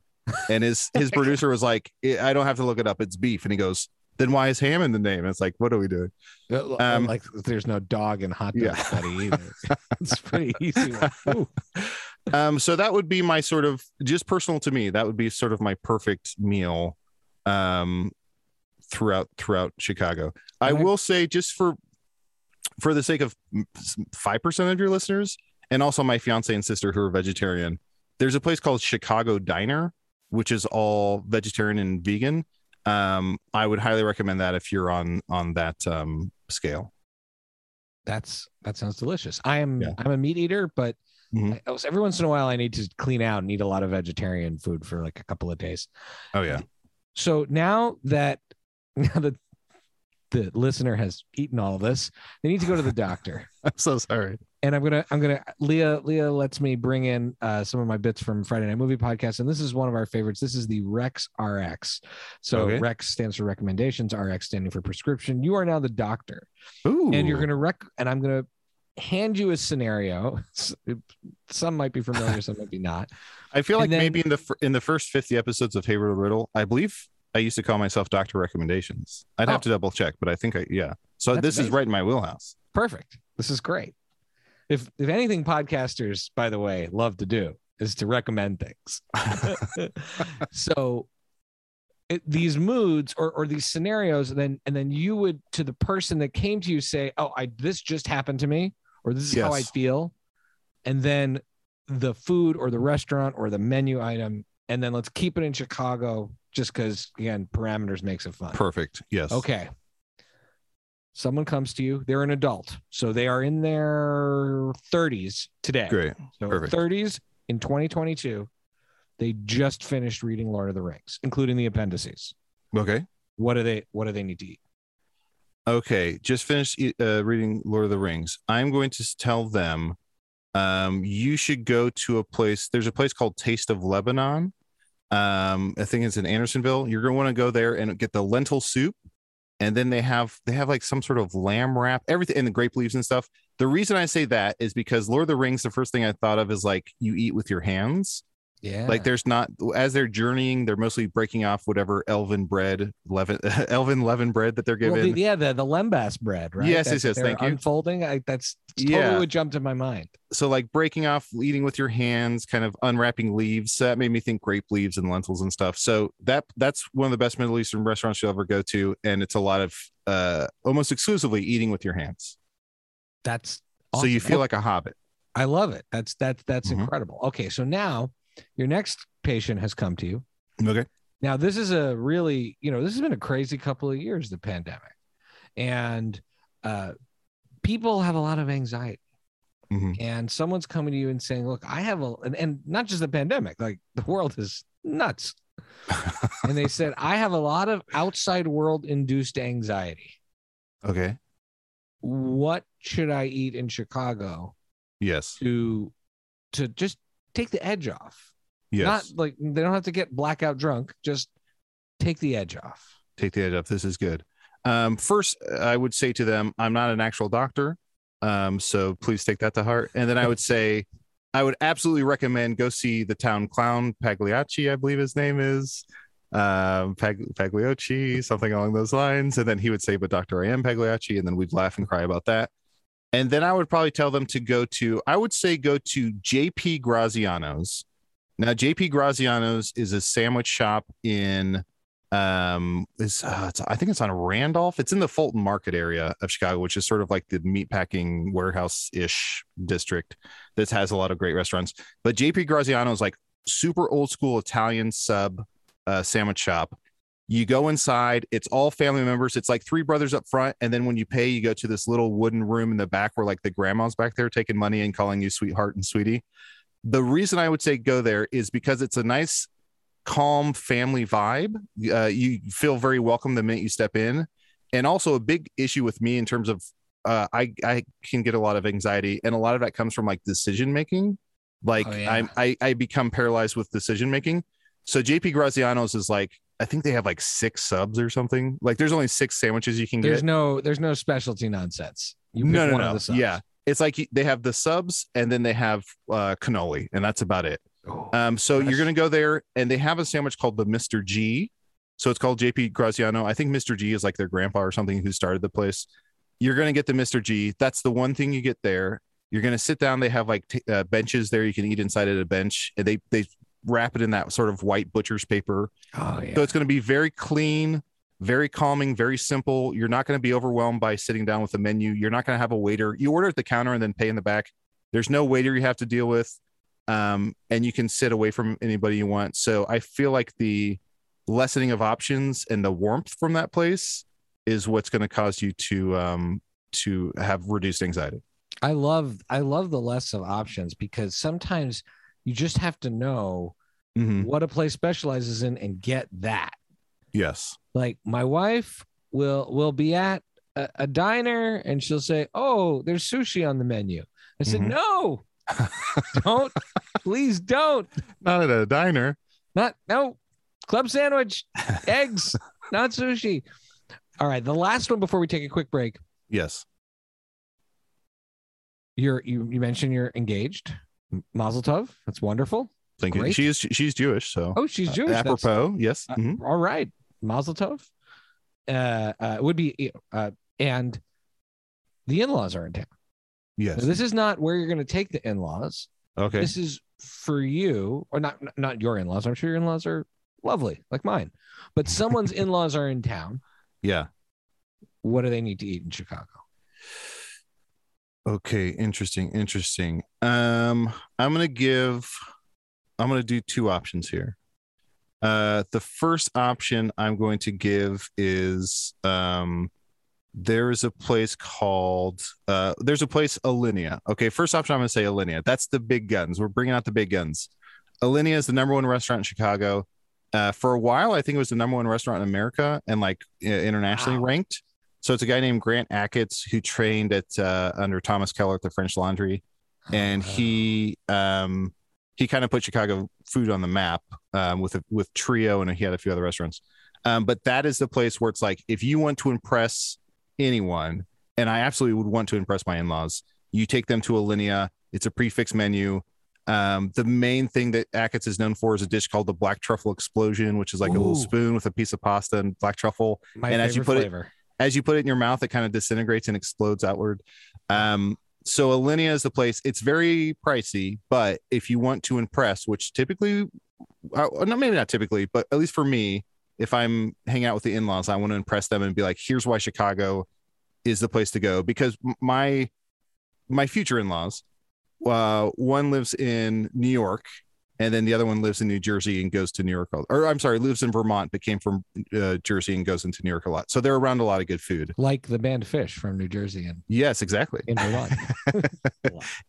And his his producer was like, "I I don't have to look it up. It's beef. And he goes, Then why is ham in the name? It's like, what are we doing? Uh, Um, like there's no dog and hot dog yeah. study either. it's pretty easy. Like, um so that would be my sort of just personal to me that would be sort of my perfect meal um throughout throughout Chicago. I Okay. will say just for for the sake of five percent of your listeners, and also my fiance and sister who are vegetarian, there's a place called Chicago Diner, which is all vegetarian and vegan. Um, I would highly recommend that if you're on on that um, scale. That's that sounds delicious. I am Yeah. I'm a meat eater, but Mhm. I- every once in a while I need to clean out and eat a lot of vegetarian food for like a couple of days. Oh yeah, So now that now that the listener has eaten all of this, they need to go to the doctor. I'm so sorry. and I'm gonna I'm gonna Leah Leah lets me bring in uh, some of my bits from Friday Night Movie Podcast, and this is one of our favorites. This is the Rex RX. So Okay. Rex stands for recommendations, RX standing for prescription. You are now the doctor, Ooh, and you're gonna rec and I'm gonna hand you a scenario. Some might be familiar, some might be not. I feel and like then- maybe in the in the first 50 episodes of Hayward Riddle, I believe I used to call myself Doctor Recommendations. I'd Oh. have to double check, but I think I yeah. So That's this is right in my wheelhouse. Perfect. This is great. If if anything, podcasters, by the way, love to do is to recommend things. so it, these moods or or these scenarios, and then and then you would to the person that came to you say, "Oh, I this just happened to me," or "This is how I feel," and then the food or the restaurant or the menu item, and then let's keep it in Chicago, just because again, parameters makes it fun. Perfect. Yes. Okay. Someone comes to you, they're an adult. So they are in their 30s today. Great. So Perfect. 30s in 2022. They just finished reading Lord of the Rings, including the appendices. Okay. What do they what do they need to eat? Okay. Just finished uh, reading Lord of the Rings. I'm going to tell them um, you should go to a place. There's a place called Taste of Lebanon. Um, I think it's in Andersonville. You're going to want to go there and get the lentil soup. And then they have they have like some sort of lamb wrap, everything and the grape leaves and stuff. The reason I say that is because Lord of the Rings, the first thing I thought of is like you eat with your hands. Yeah. Like there's not as they're journeying, they're mostly breaking off whatever elven bread, leaven, elven leaven bread that they're well, given. the, yeah, the the lembas bread, right? Yes, That- yes, yes, thank you. Unfolding. I, that's totally Yeah. would jumped to my mind. so like breaking off, eating with your hands, kind of unwrapping leaves. So that made me think grape leaves and lentils and stuff. So that that's one of the best Middle Eastern restaurants you'll ever go to, and it's a lot of uh almost exclusively eating with your hands. That's So you feel like a hobbit. I love it. That's that's that's Mhm. incredible. Okay, so now your next patient has come to you. Okay. Now this is a really, you know, this has been a crazy couple of years, the pandemic, and uh, people have a lot of anxiety. Mhm. And someone's coming to you and saying, "Look, I have a," and, and not just the pandemic, like the world is nuts. and they said, "I have a lot of outside world induced anxiety. Okay. What should I eat in Chicago Yes. to to just take the edge off?" Yes. Not like they don't have to get blackout drunk. Just take the edge off. take the edge off. This is good. Um, first, I would say to them, I'm not an actual doctor, um, so please take that to heart. And then I would say, I would absolutely recommend go see the town clown Pagliacci, I believe his name is um, Pag- Pagliacci, something along those lines. And then he would say, "But Doctor, I am Pagliacci," and then we'd laugh and cry about that. And then I would probably tell them to go to, I would say, go to JP Graziano's. Now, JP Graziano's is a sandwich shop in um is uh, i think it's on randolph. It's in the fulton market area of chicago which is sort of like the meatpacking warehouse ish district that has a lot of great restaurants. But jp graziano is like super old school italian sub uh, sandwich shop. You go inside it's all family members. It's like three brothers up front and then when you pay you go to this little wooden room in the back where like the grandma's back there taking money and calling you sweetheart and sweetie the reason i would say go there is because it's a nice calm family vibe. Uh, you feel very welcome the minute you step in. And also a big issue with me in terms of uh, I I can get a lot of anxiety, and a lot of that comes from like decision making. Like Oh, yeah. I'm I I become paralyzed with decision making. So JP Graziano's is like I think they have like six subs or something. Like there's only six sandwiches you can There's get. There's no there's no specialty nonsense. You no, no, one no. of the subs. Yeah, it's like they have the subs and then they have uh, cannoli, and that's about it. Oh, Um, so Gosh. you're going to go there, and they have a sandwich called the Mr. G. So it's called JP Graziano. I think Mr. G is like their grandpa or something who started the place. You're going to get the Mr. G. That's the one thing you get there. You're going to sit down. They have like t- uh, benches there. You can eat inside at a bench, and they they wrap it in that sort of white butcher's paper. oh yeah. So it's going to be very clean, very calming, very simple. You're not going to be overwhelmed by sitting down with a menu. You're not going to have a waiter. You order at the counter and then pay in the back. There's no waiter you have to deal with. Um, and you can sit away from anybody you want. So I feel like the lessening of options and the warmth from that place is what's going to cause you to um, to have reduced anxiety. I love I love the less of options because sometimes you just have to know Mhm. what a place specializes in and get that. Yes. Like my wife will will be at a, a diner and she'll say, "Oh, there's sushi on the menu." I said, Mhm. "No, don't, please don't, Not at a diner. not no, club sandwich, eggs, not sushi." All right, the last one before we take a quick break. Yes. You're you you mentioned you're engaged. Mazel tov. That's wonderful. Thank you. Great. She is she's Jewish, so Oh, she's Jewish. That's- apropos. Yes. Uh, Mhm. all right, Mazel Tov. Uh, uh, would be uh, and the in-laws are in town. Yes. Now, this is not where you're going to take the in-laws. okay. This is for you, or not not your in-laws. I'm sure your in-laws are lovely, like mine. But someone's in-laws are in town. yeah. What do they need to eat in Chicago? Okay, interesting, interesting. Um, I'm gonna give I'm gonna do two options here. Uh the first option I'm going to give is um there is a place called uh there's a place Alinea. Okay, first option I'm gonna say Alinea. That's the big guns. We're bringing out the big guns. Alinea is the number one restaurant in Chicago. Uh, for a while, I think it was the number one restaurant in America and like uh, internationally Wow. ranked. So it's a guy named Grant Achatz who trained at uh, under Thomas Keller at the French Laundry, and he um, he kind of put Chicago food on the map um, with a, with Trio, and he had a few other restaurants. Um, but that is the place where it's like if you want to impress anyone, and I absolutely would want to impress my in-laws, you take them to Alinea. It's a prefix menu. Um, the main thing that Achatz is known for is a dish called the black truffle explosion, which is like a little spoon with a piece of pasta and black truffle my and as you put it- as you put it in your mouth, it kind of disintegrates and explodes outward. Um, so Alinea is the place. It's very pricey, but if you want to impress, which typically, uh, no, maybe not typically, but at least for me, if I'm hanging out with the in-laws, I want to impress them and be like, "Here's why Chicago is the place to go." Because my my future in-laws, uh, one lives in New York, and then the other one lives in New Jersey and goes to New York. all- Or I'm sorry, lives in Vermont but came from uh, Jersey and goes into New York a lot. So they're around a lot of good food. like the band Phish from New Jersey and Yes, exactly. in Vermont.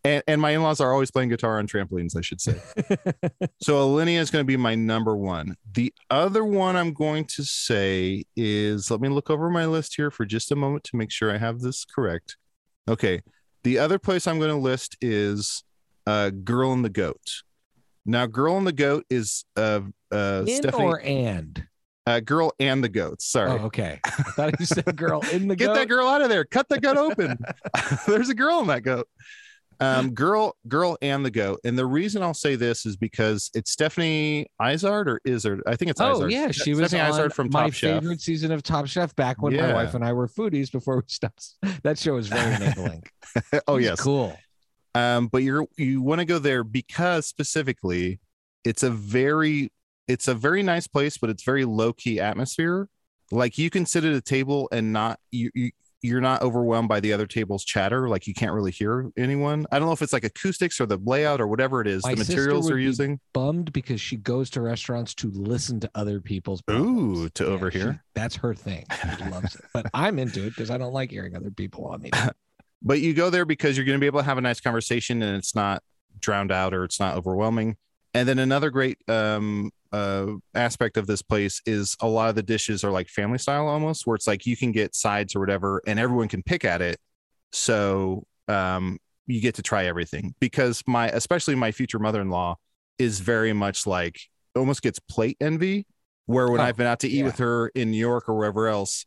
And, and my in-laws are always playing guitar on trampolines, I should say. so Alinea is going to be my number one. The other one I'm going to say is let me look over my list here for just a moment to make sure I have this correct. Okay. The other place I'm going to list is uh, Girl and the Goat. Now, Girl and the Goat is uh, uh, in Stephanie, or and? uh, Girl and the Goats. Sorry. Oh, okay. I thought you said girl in the Get goat. that girl out of there. Cut the goat open. There's a girl in that goat. Um, girl, girl, and the goat. And the reason I'll say this is because it's Stephanie Izard or Izard. I think it's Oh Izard. yeah, she was Stephanie Izard from my Top Chef. favorite season of Top Chef back when my wife and I were foodies before we stopped. That show was very enabling. oh yes. cool. Um, but you're you want to go there because specifically, it's a very it's a very nice place, but it's very low key atmosphere. Like you can sit at a table and not you, you you're not overwhelmed by the other table's chatter. Like you can't really hear anyone. I don't know if it's like acoustics or the layout or whatever it is. My the materials they're using. Bummed because she goes to restaurants to listen to other people's. Ooh, to she- overhear. that's her thing. She loves it, but I'm into it because I don't like hearing other people on me. but you go there because you're going to be able to have a nice conversation and it's not drowned out or it's not overwhelming and then another great um, uh, aspect of this place is a lot of the dishes are like family style almost where it's like you can get sides or whatever and everyone can pick at it so um, you get to try everything because my especially my future mother-in-law is very much like almost gets plate envy where when Oh, i've been out to eat yeah. with her in new york or wherever else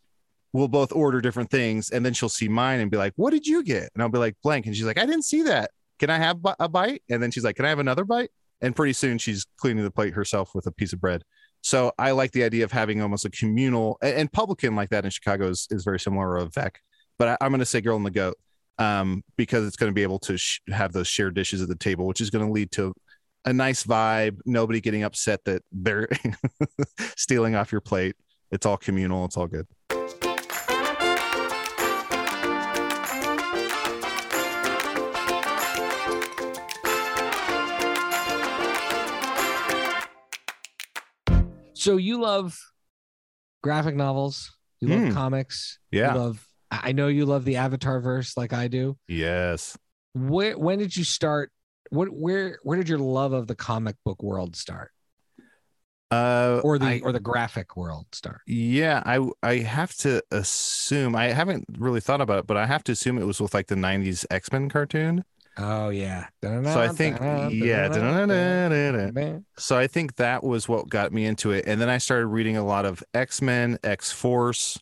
we'll both order different things and then she'll see mine and be like what did you get? And i'll be like blank. And she's like i didn't see that. Can i have a bite? And then she's like can i have another bite? And pretty soon she's cleaning the plate herself with a piece of bread. So i like the idea of having almost a communal and publican like that in chicago is, is very similar Avec but I, i'm going to say girl and the goat um, because it's going to be able to sh- have those shared dishes at the table which is going to lead to a nice vibe nobody getting upset that they're stealing off your plate. It's all communal. It's all good. So you love graphic novels. You love Hmm. comics. Yeah. You love. I I know you love the Avatar verse like I do. Yes. Where when did you start? What where where did your love of the comic book world start, Uh, or the I- or the graphic world start? Yeah, I I have to assume I haven't really thought about it, but I have to assume it was with like the '90s X Men cartoon. Oh yeah. So I think yeah, so I think that was what got me into it, and then I started reading a lot of X Men, X Force.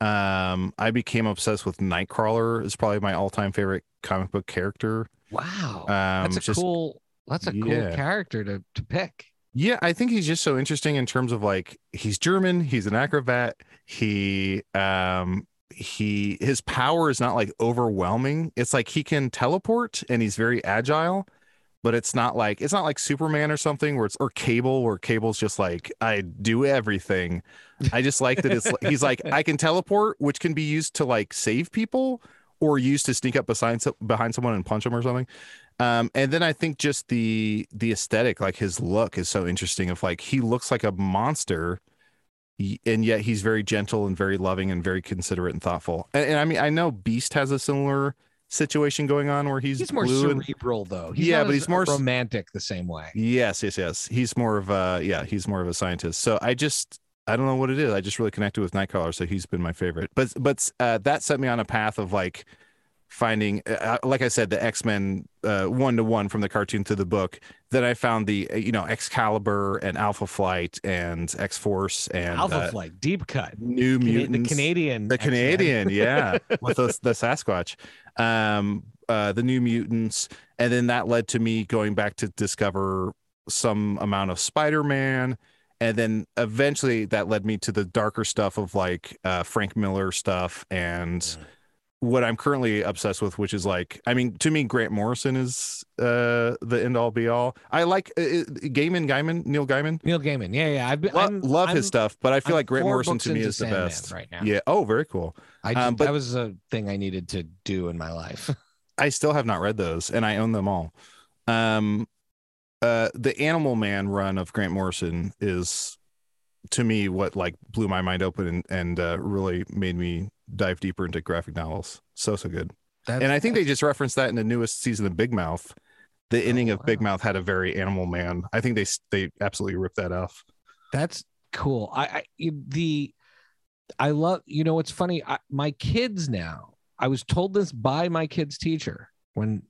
Um, I became obsessed with Nightcrawler. Is probably my all-time favorite comic book character. Wow. Um, That's a just- cool. That's a cool Yeah. character to to pick. Yeah, I think he's just so interesting in terms of like he's German, he's an acrobat, he um he his power is not like overwhelming. It's like he can teleport and he's very agile, but it's not like it's not like Superman or something where it's or Cable where Cable's just like I do everything. I just like that it's he's like I can teleport which can be used to like save people or used to sneak up behind behind someone and punch them or something. Um, and then I think just the the aesthetic, like his look, is so interesting. Of like he looks like a monster, and yet he's very gentle and very loving and very considerate and thoughtful. And, and I mean, I know Beast has a similar situation going on where he's, He's, more blue and- cerebral though. He's Yeah, but he's more romantic the same way. Yes, yes, yes. He's more of a yeah, he's more of a scientist. So I just I don't know what it is. I just really connected with Nightcrawler, so he's been my favorite. But but uh, that set me on a path of like finding, uh, like I said, the X Men one to one from the cartoon to the book. Then I found the uh, you know Excalibur and Alpha Flight and X Force and Alpha uh, Flight, deep cut. New Cana- Mutants, the Canadian, the X-Men. Canadian, yeah, with the, the Sasquatch, um, uh, the New Mutants, and then that led to me going back to discover some amount of Spider-Man, and then eventually that led me to the darker stuff of like uh, Frank Miller stuff and. What I'm currently obsessed with, which is like, I mean, to me, Grant Morrison is uh, the end all be all. I like uh, uh, Gaiman, Gaiman, Neil Gaiman. Neil Gaiman. Yeah, yeah. I've been, Lo- I'm- love his I'm- stuff, but I feel I'm like Grant Morrison to me is the Sandman best. right now. Yeah. Oh, very cool. I just, Um, but- that was a thing I needed to do in my life. I still have not read those, and I own them all. Um, uh, the Animal Man run of Grant Morrison is, to me, what like blew my mind open and and uh, really made me dive deeper into graphic novels. So so good. That's, and I think they just referenced that in the newest season of Big Mouth. The ending Oh, of Big. Mouth had a very Animal Man. I think they they absolutely ripped that off. that's cool. I, I the I love. You know what's funny? I, my kids now. I was told this by my kid's teacher when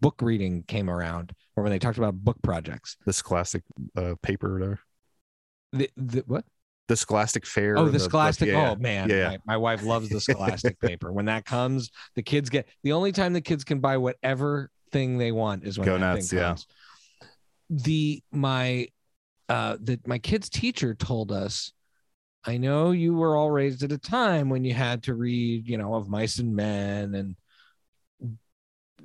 book reading came around, or when they talked about book projects. This classic uh, paper, whatever. The, the what? The Scholastic Fair. Oh, the Scholastic. yeah. Oh man, Yeah. My, my wife loves the Scholastic paper. When that comes, the kids get the only time the kids can buy whatever thing they want is when Go that nuts, thing yeah. comes. The my uh the my kid's teacher told us, I know you were all raised at a time when you had to read, you know, of mice and men and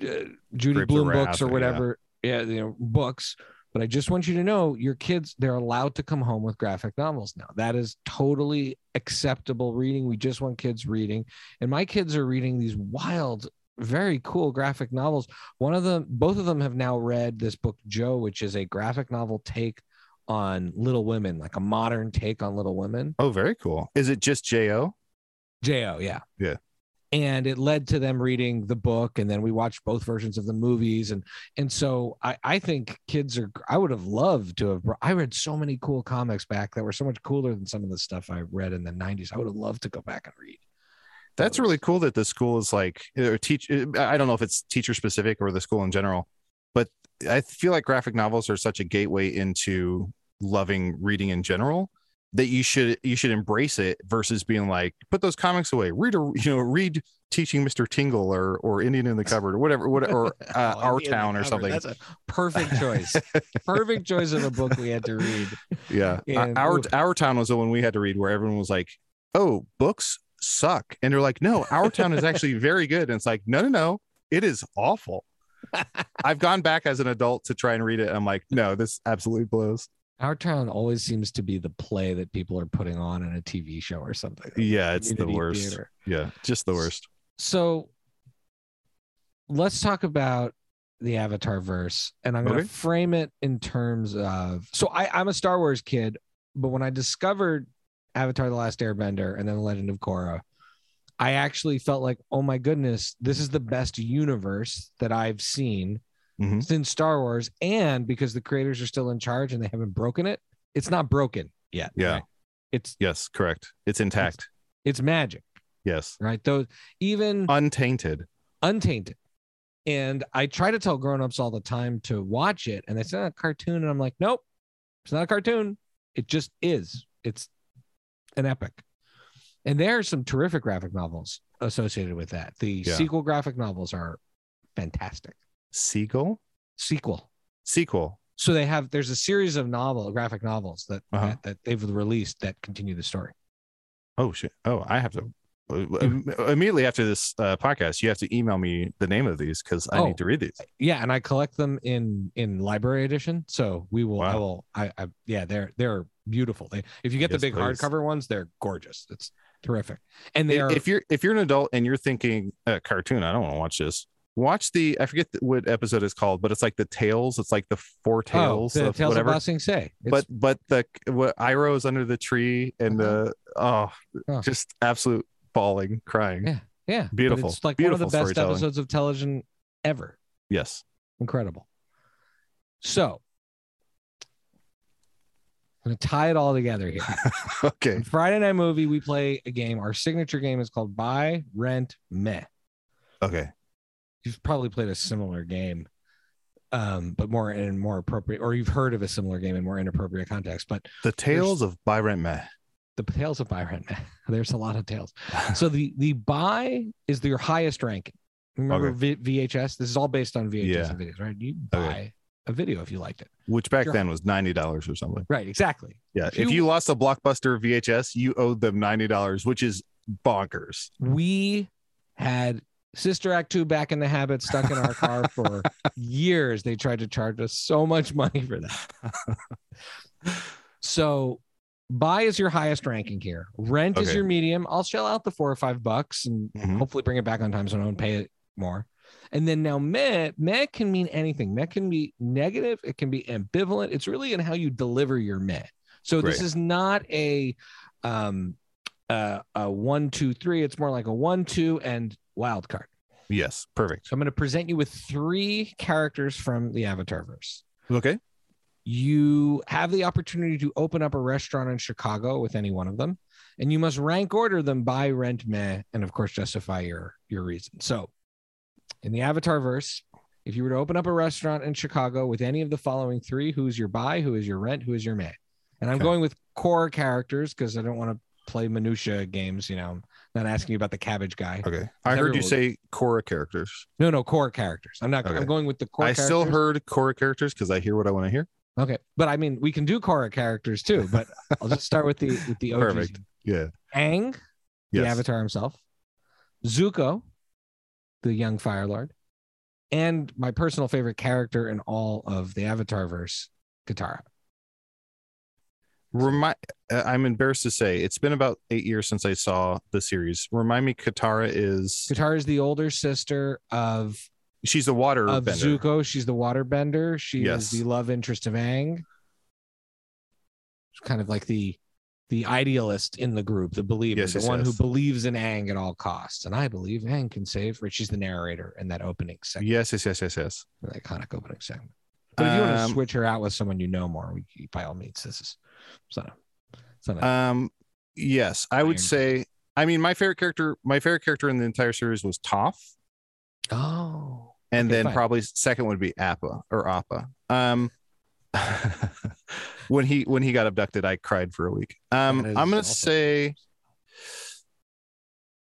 uh, Judy Grapes Blume books or yeah. whatever, yeah, you know, books. But I just want you to know your kids, they're allowed to come home with graphic novels now. That is totally acceptable reading. We just want kids reading. And my kids are reading these wild, very cool graphic novels. One of them, both of them have now read this book, Joe, which is a graphic novel take on Little Women, like a modern take on Little Women. Oh, very cool. Is it just Jo? Jo, yeah. Yeah. And it led to them reading the book, and then we watched both versions of the movies, and and so I I think kids are. I would have loved to have. I read so many cool comics back that were so much cooler than some of the stuff I read in the '90s. I would have loved to go back and read. That's those. really cool that the school is like eh, or teach. Eh, I don't know if it's teacher specific or the school in general, but I feel like graphic novels are such a gateway into loving reading in general that you should you should embrace it versus being like put those comics away. Read a you know read teaching Mr. Tingle or or Indian in the cupboard or whatever what or uh, Oh, Our Indian Town or something. That's a perfect choice. perfect choice of a book we had to read. Yeah. And- our ooh. our town was the one we had to read where everyone was like, "Oh, books suck." And they're like, "No, our town is actually very good." And it's like, "No, no, no. It is awful." I've gone back as an adult to try and read it. I'm like, "No, this absolutely blows." Our Town always seems to be the play that people are putting on in a TV show or something. Yeah, it's the worst. theater. Yeah, just the worst. So let's talk about the Avatar verse, and I'm going to Okay. frame it in terms of. So I, I'm a Star Wars kid, but when I discovered Avatar: The Last Airbender and then The Legend of Korra, I actually felt like, oh my goodness, this is the best universe that I've seen Mhm. since Star Wars, and because the creators are still in charge and they haven't broken it, it's not broken yet. Yeah. right? It's Yes, correct. It's intact. it's magic, Yes, right? Those even untainted. untainted. And I try to tell grown-ups all the time to watch it, and they say "Oh, a cartoon, and I'm like, nope, it's not a cartoon. It just is. It's an epic. And there are some terrific graphic novels associated with that. The Yeah. sequel graphic novels are fantastic. Seagull Sequel. sequel. So they have there's a series of novel graphic novels that Uh-huh. that, that they've released that continue the story. Oh shit! Oh, I have to immediately after this uh, podcast. You have to email me the name of these because I Oh. need to read these. Yeah, and I collect them in in library edition. So we will. I will. I, I yeah, they're they're beautiful. They if you get Yes, the big please. hardcover ones, they're gorgeous. It's terrific, and they I- are. If you're if you're an adult and you're thinking uh, cartoon, I don't want to watch this. Watch the I forget what episode it's called, but it's like the tales. It's like the four oh, tales the of Tales whatever. of Ba Sing Se. But but the what Iroh is under the tree and uh-huh. the oh, Oh. just absolute bawling, crying. Yeah. yeah, but beautiful, It's like beautiful one of the best episodes of television ever. Yes. Incredible. So I'm gonna tie it all together here. okay. On Friday night movie, we play a game. Our signature game is called Buy, Rent, Meh. Okay. You've probably played a similar game um but more in more appropriate or you've heard of a similar game in more inappropriate context but The tales of Byron Meh. the tales of byron there's a lot of tales so the the buy is your highest rank. remember v- vhs this is all based on vhs Yeah. and videos right you buy Okay. a video if you liked it Which back Sure. then was ninety dollars or something. right exactly Yeah. If If you- you lost a blockbuster VHS, you owed them ninety dollars, which is bonkers. we had sister act 2 back in the habit stuck in our car for years. They tried to charge us so much money for that. So buy is your highest ranking here. Rent is your medium. I'll shell out the four or five bucks and Mhm. hopefully bring it back on time so I don't pay it more. And then now meh meh can mean anything. Meh can be negative. It can be ambivalent. It's really in how you deliver your meh so this is not a um uh, a one two three. It's more like a one two and wild card Yes. Perfect. so i'm going to present you with three characters from the avatar verse Okay. you have the opportunity to open up a restaurant in Chicago with any one of them, and you must rank order them by rent meh, and of course justify your your reason. So, in the Avatar verse, if you were to open up a restaurant in Chicago with any of the following three, who is your buy, who is your rent, who is your meh? And I'm Okay. going with core characters because I don't want to play minutia games. You know, not asking you about the cabbage guy. Okay. I heard you say Korra characters. No, no, core characters. I'm not. I'm going with the core. I still heard Korra characters because I hear what I want to hear. Okay, but I mean, we can do Korra characters too. But I'll just start with the with the OGs. Perfect. Yeah. Aang, the Avatar himself, Zuko, the young Fire Lord, and my personal favorite character in all of the Avatar verse, Katara. Remind. uh, I'm embarrassed to say it's been about eight years since I saw the series. Remind me, Katara is Katara is the older sister of she's a water of bender. Zuko. She's the waterbender. She Yes. is the love interest of Aang. She's kind of like the the idealist in the group, the believer, Yes, the yes, one who believes in Aang at all costs. And I believe Aang can save. Right? She's the narrator in that opening segment, Yes, yes, yes, yes, yes. the iconic opening segment. But if you want to Um, switch her out with someone you know more, we, by all means, this is it's not a, it's not a, Um, yes, I would say. I mean, my favorite character, my favorite character in the entire series was Toph, oh, and Okay, then fine. probably second would be Appa or Appa. Um, when he when he got abducted, I cried for a week. Um, I'm gonna say,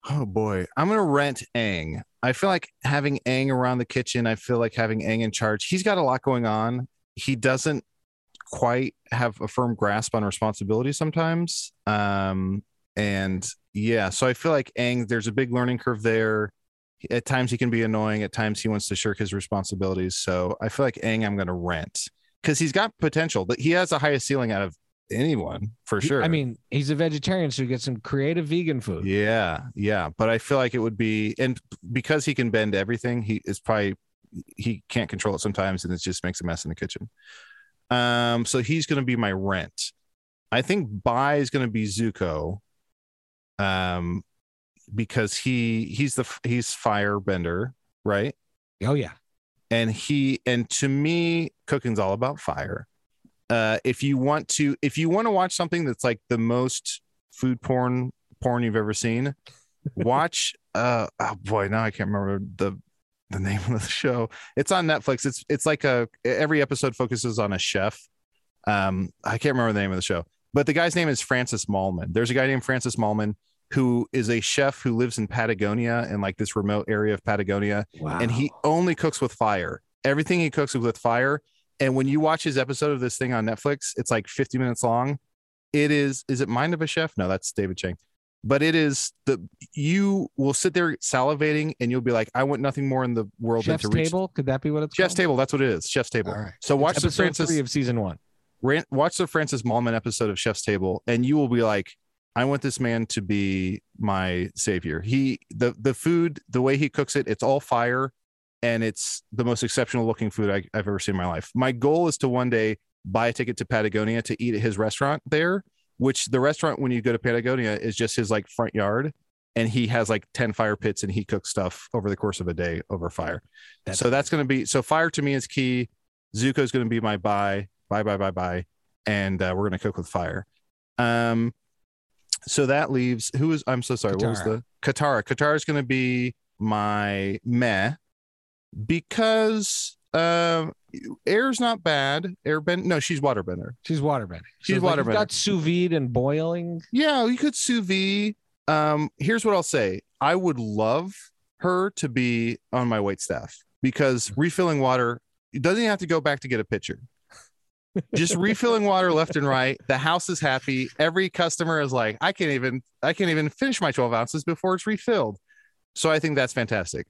oh boy, I'm gonna rent Aang. I feel like having Aang around the kitchen. I feel like having Aang in charge. He's got a lot going on. He doesn't quite have a firm grasp on responsibility sometimes. Um, and yeah, so I feel like Aang, there's a big learning curve there. At times he can be annoying. At times he wants to shirk his responsibilities. So I feel like Aang, I'm going to rent. because he's got potential. But he has the highest ceiling out of anyone for sure. I mean, he's a vegetarian, so he gets some creative vegan food. yeah, yeah. But I feel like it would be, and because he can bend everything, he is probably he can't control it sometimes, and it just makes a mess in the kitchen. Um, so he's going to be my rent. I think buy is going to be Zuko. Um, because he he's the he's firebender, right? Oh yeah. and he and to me cooking's all about fire uh if you want to if you want to watch something that's like the most food porn porn you've ever seen watch uh oh boy now i can't remember the the name of the show it's on netflix it's it's like a every episode focuses on a chef um i can't remember the name of the show but the guy's name is Francis Mallmann there's a guy named Francis Mallmann who is a chef who lives in patagonia in like this remote area of patagonia Wow. and he only cooks with fire. Everything he cooks is with fire. And when you watch his episode of this thing on Netflix, it's like 50 minutes long. It is, is it Mind of a Chef? No, that's David Chang. But it is the you will sit there salivating and you'll be like, I want nothing more in the world Chef's than to reach table. Could that be what it's Chef's called? Table. That's what it is. Chef's Table. All right. So It's watch the Francis three of season one. Watch the Francis Mallmann episode of Chef's Table, and you will be like, I want this man to be my savior. He the the food, the way he cooks it, it's all fire, and it's the most exceptional looking food I, I've ever seen in my life. My goal is to one day buy a ticket to Patagonia to eat at his restaurant there, which the restaurant when you go to Patagonia is just his like front yard. And he has like 10 fire pits and he cooks stuff over the course of a day over fire. That's so that's going to be so fire to me is key. Zuko is going to be my buy, buy, buy, buy, buy, and uh, we're going to cook with fire. Um, so that leaves who is I'm so sorry. What was the Katara? Katara is going to be my meh because um, air's not bad. Airbend, no, she's waterbender. She's waterbending. She's like, you've waterbending. Got sous vide and boiling. Yeah, you could sous vide. Um, here's what I'll say. I would love her to be on my wait staff because refilling water doesn't even have to go back to get a pitcher. Just refilling water left and right. The house is happy. Every customer is like, I can't even, I can't even finish my 12 ounces before it's refilled. So I think that's fantastic.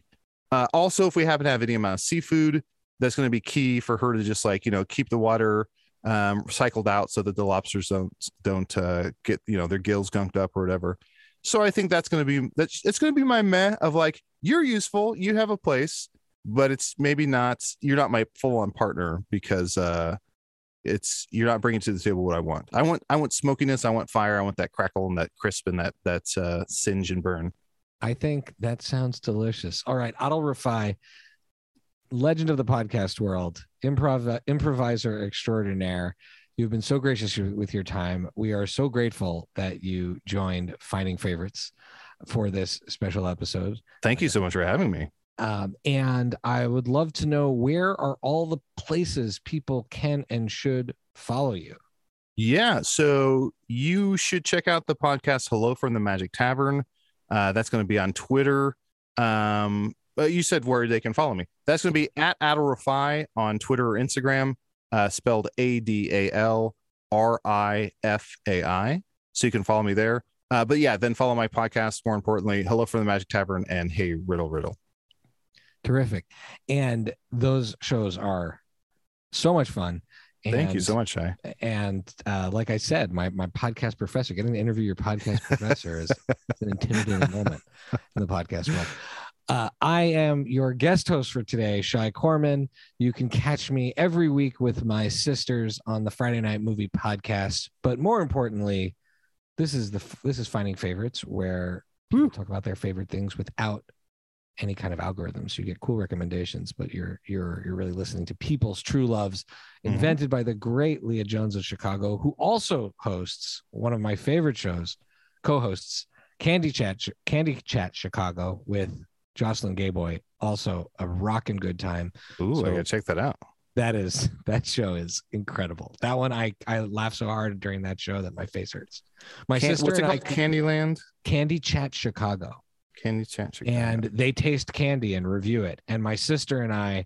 Uh, also, if we happen to have any amount of seafood, that's going to be key for her to just like you know keep the water um, cycled out so that the lobsters don't don't uh, get you know their gills gunked up or whatever. So I think that's going to be that's it's going to be my meh of like you're useful, you have a place, but it's maybe not you're not my full on partner because uh, it's you're not bringing to the table what I want. I want I want smokiness, I want fire, I want that crackle and that crisp and that that uh, singe and burn. I think that sounds delicious. All right, Adal Rifai, legend of the podcast world, improv improviser extraordinaire. You've been so gracious with your time. We are so grateful that you joined Finding Favorites for this special episode. Thank you so much for having me. Um, and I would love to know where are all the places people can and should follow you. Yeah, so you should check out the podcast Hello from the Magic Tavern. Uh, that's going to be on Twitter. Um, but you said where they can follow me. That's going to be at Adal on Twitter or Instagram, uh, spelled A D A L R I F A I. So you can follow me there. Uh, but yeah, then follow my podcast. More importantly, Hello from the Magic Tavern and Hey Riddle Riddle. Terrific. And those shows are so much fun. Thank you so much, Shai. and uh, like I said, my my podcast professor, getting to interview your podcast professor is an intimidating moment in the podcast world. Uh, I am your guest host for today, Shai Corman. You can catch me every week with my sisters on the Friday Night Movie Podcast. But more importantly, this is the this is Finding Favorites, where people talk about their favorite things without any kind of algorithms. You get cool recommendations, but you're you're you're really listening to people's true loves, Mhm. invented by the great Leah Jones of Chicago, who also hosts one of my favorite shows, co-hosts Candy Chat Candy Chat Chicago with Jocelyn Gayboy. Also a rockin' good time. Ooh, So- I got to check that out. That is that show is incredible. That one I I laugh so hard during that show that my face hurts. My Can- sister what's it and I called? Candyland? Candy Chat Chicago Candy Chat. Chicago. and they taste candy and review it. And my sister and I,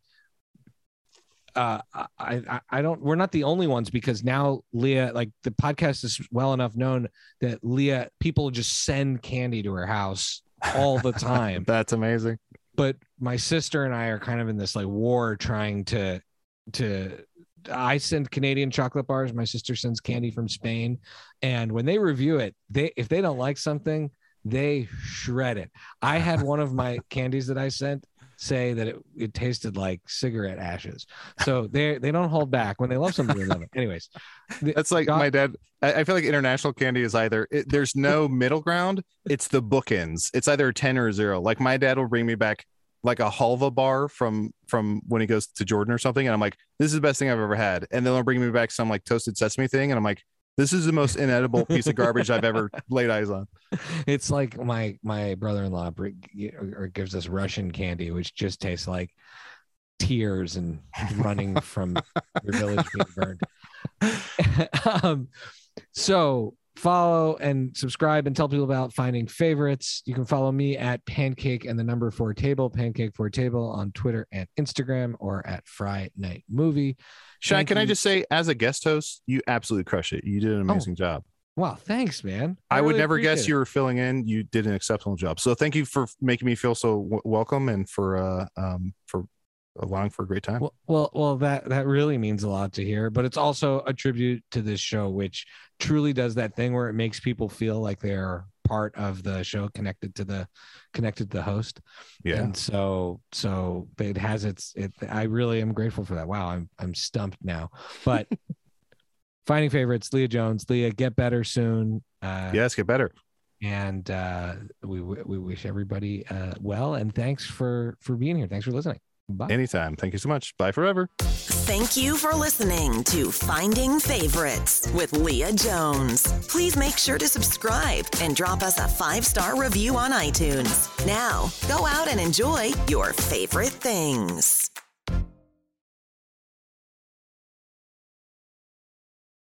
uh, I, I, I don't. We're not the only ones because now Leah, like the podcast is well enough known that Leah, people just send candy to her house all the time. that's amazing. but my sister and I are kind of in this like war trying to to I send Canadian chocolate bars. My sister sends candy from Spain, and when they review it, they if they don't like something, they shred it. I had one of my candies that I sent say that it, it tasted like cigarette ashes. So they they don't hold back when they love something. They love it. Anyways, That's like God- my dad. I, I feel like international candy is either it, there's no middle ground. It's the bookends. It's either a ten or a zero. Like my dad will bring me back like a halva bar from from when he goes to Jordan or something, and I'm like, this is the best thing I've ever had. And then they'll bring me back some like toasted sesame thing, and I'm like, this is the most inedible piece of garbage I've ever laid eyes on. it's like my my brother-in-law or gives us Russian candy, which just tastes like tears and running from your village being burned. um, so follow and subscribe and tell people about finding favorites. You can follow me at Pancake and the number four table, Pancake four table on Twitter and Instagram, or at Fry Night Movie. Thank can I just say, as a guest host, you absolutely crushed it. You did an amazing job. Wow, thanks, man. I, would really never guess appreciate you were filling in. You did an exceptional job. So thank you for making me feel so w- welcome and for uh um for allowing for a great time. Well, well, well, that that really means a lot to hear, but it's also a tribute to this show, which truly does that thing where it makes people feel like they're part of the show, connected to the connected to the host. yeah. And so, so it has its. It. I really am grateful for that. Wow, I'm I'm stumped now. But finding favorites, Leah Jones. Leah, get better soon. Uh, yes, get better. And uh, we we wish everybody uh, well, and thanks for for being here. Thanks for listening. Bye. Anytime. Thank you so much. Bye forever. Thank you for listening to Finding Favorites with Leah Jones. Please make sure to subscribe and drop us a five star review on iTunes. Now, go out and enjoy your favorite things.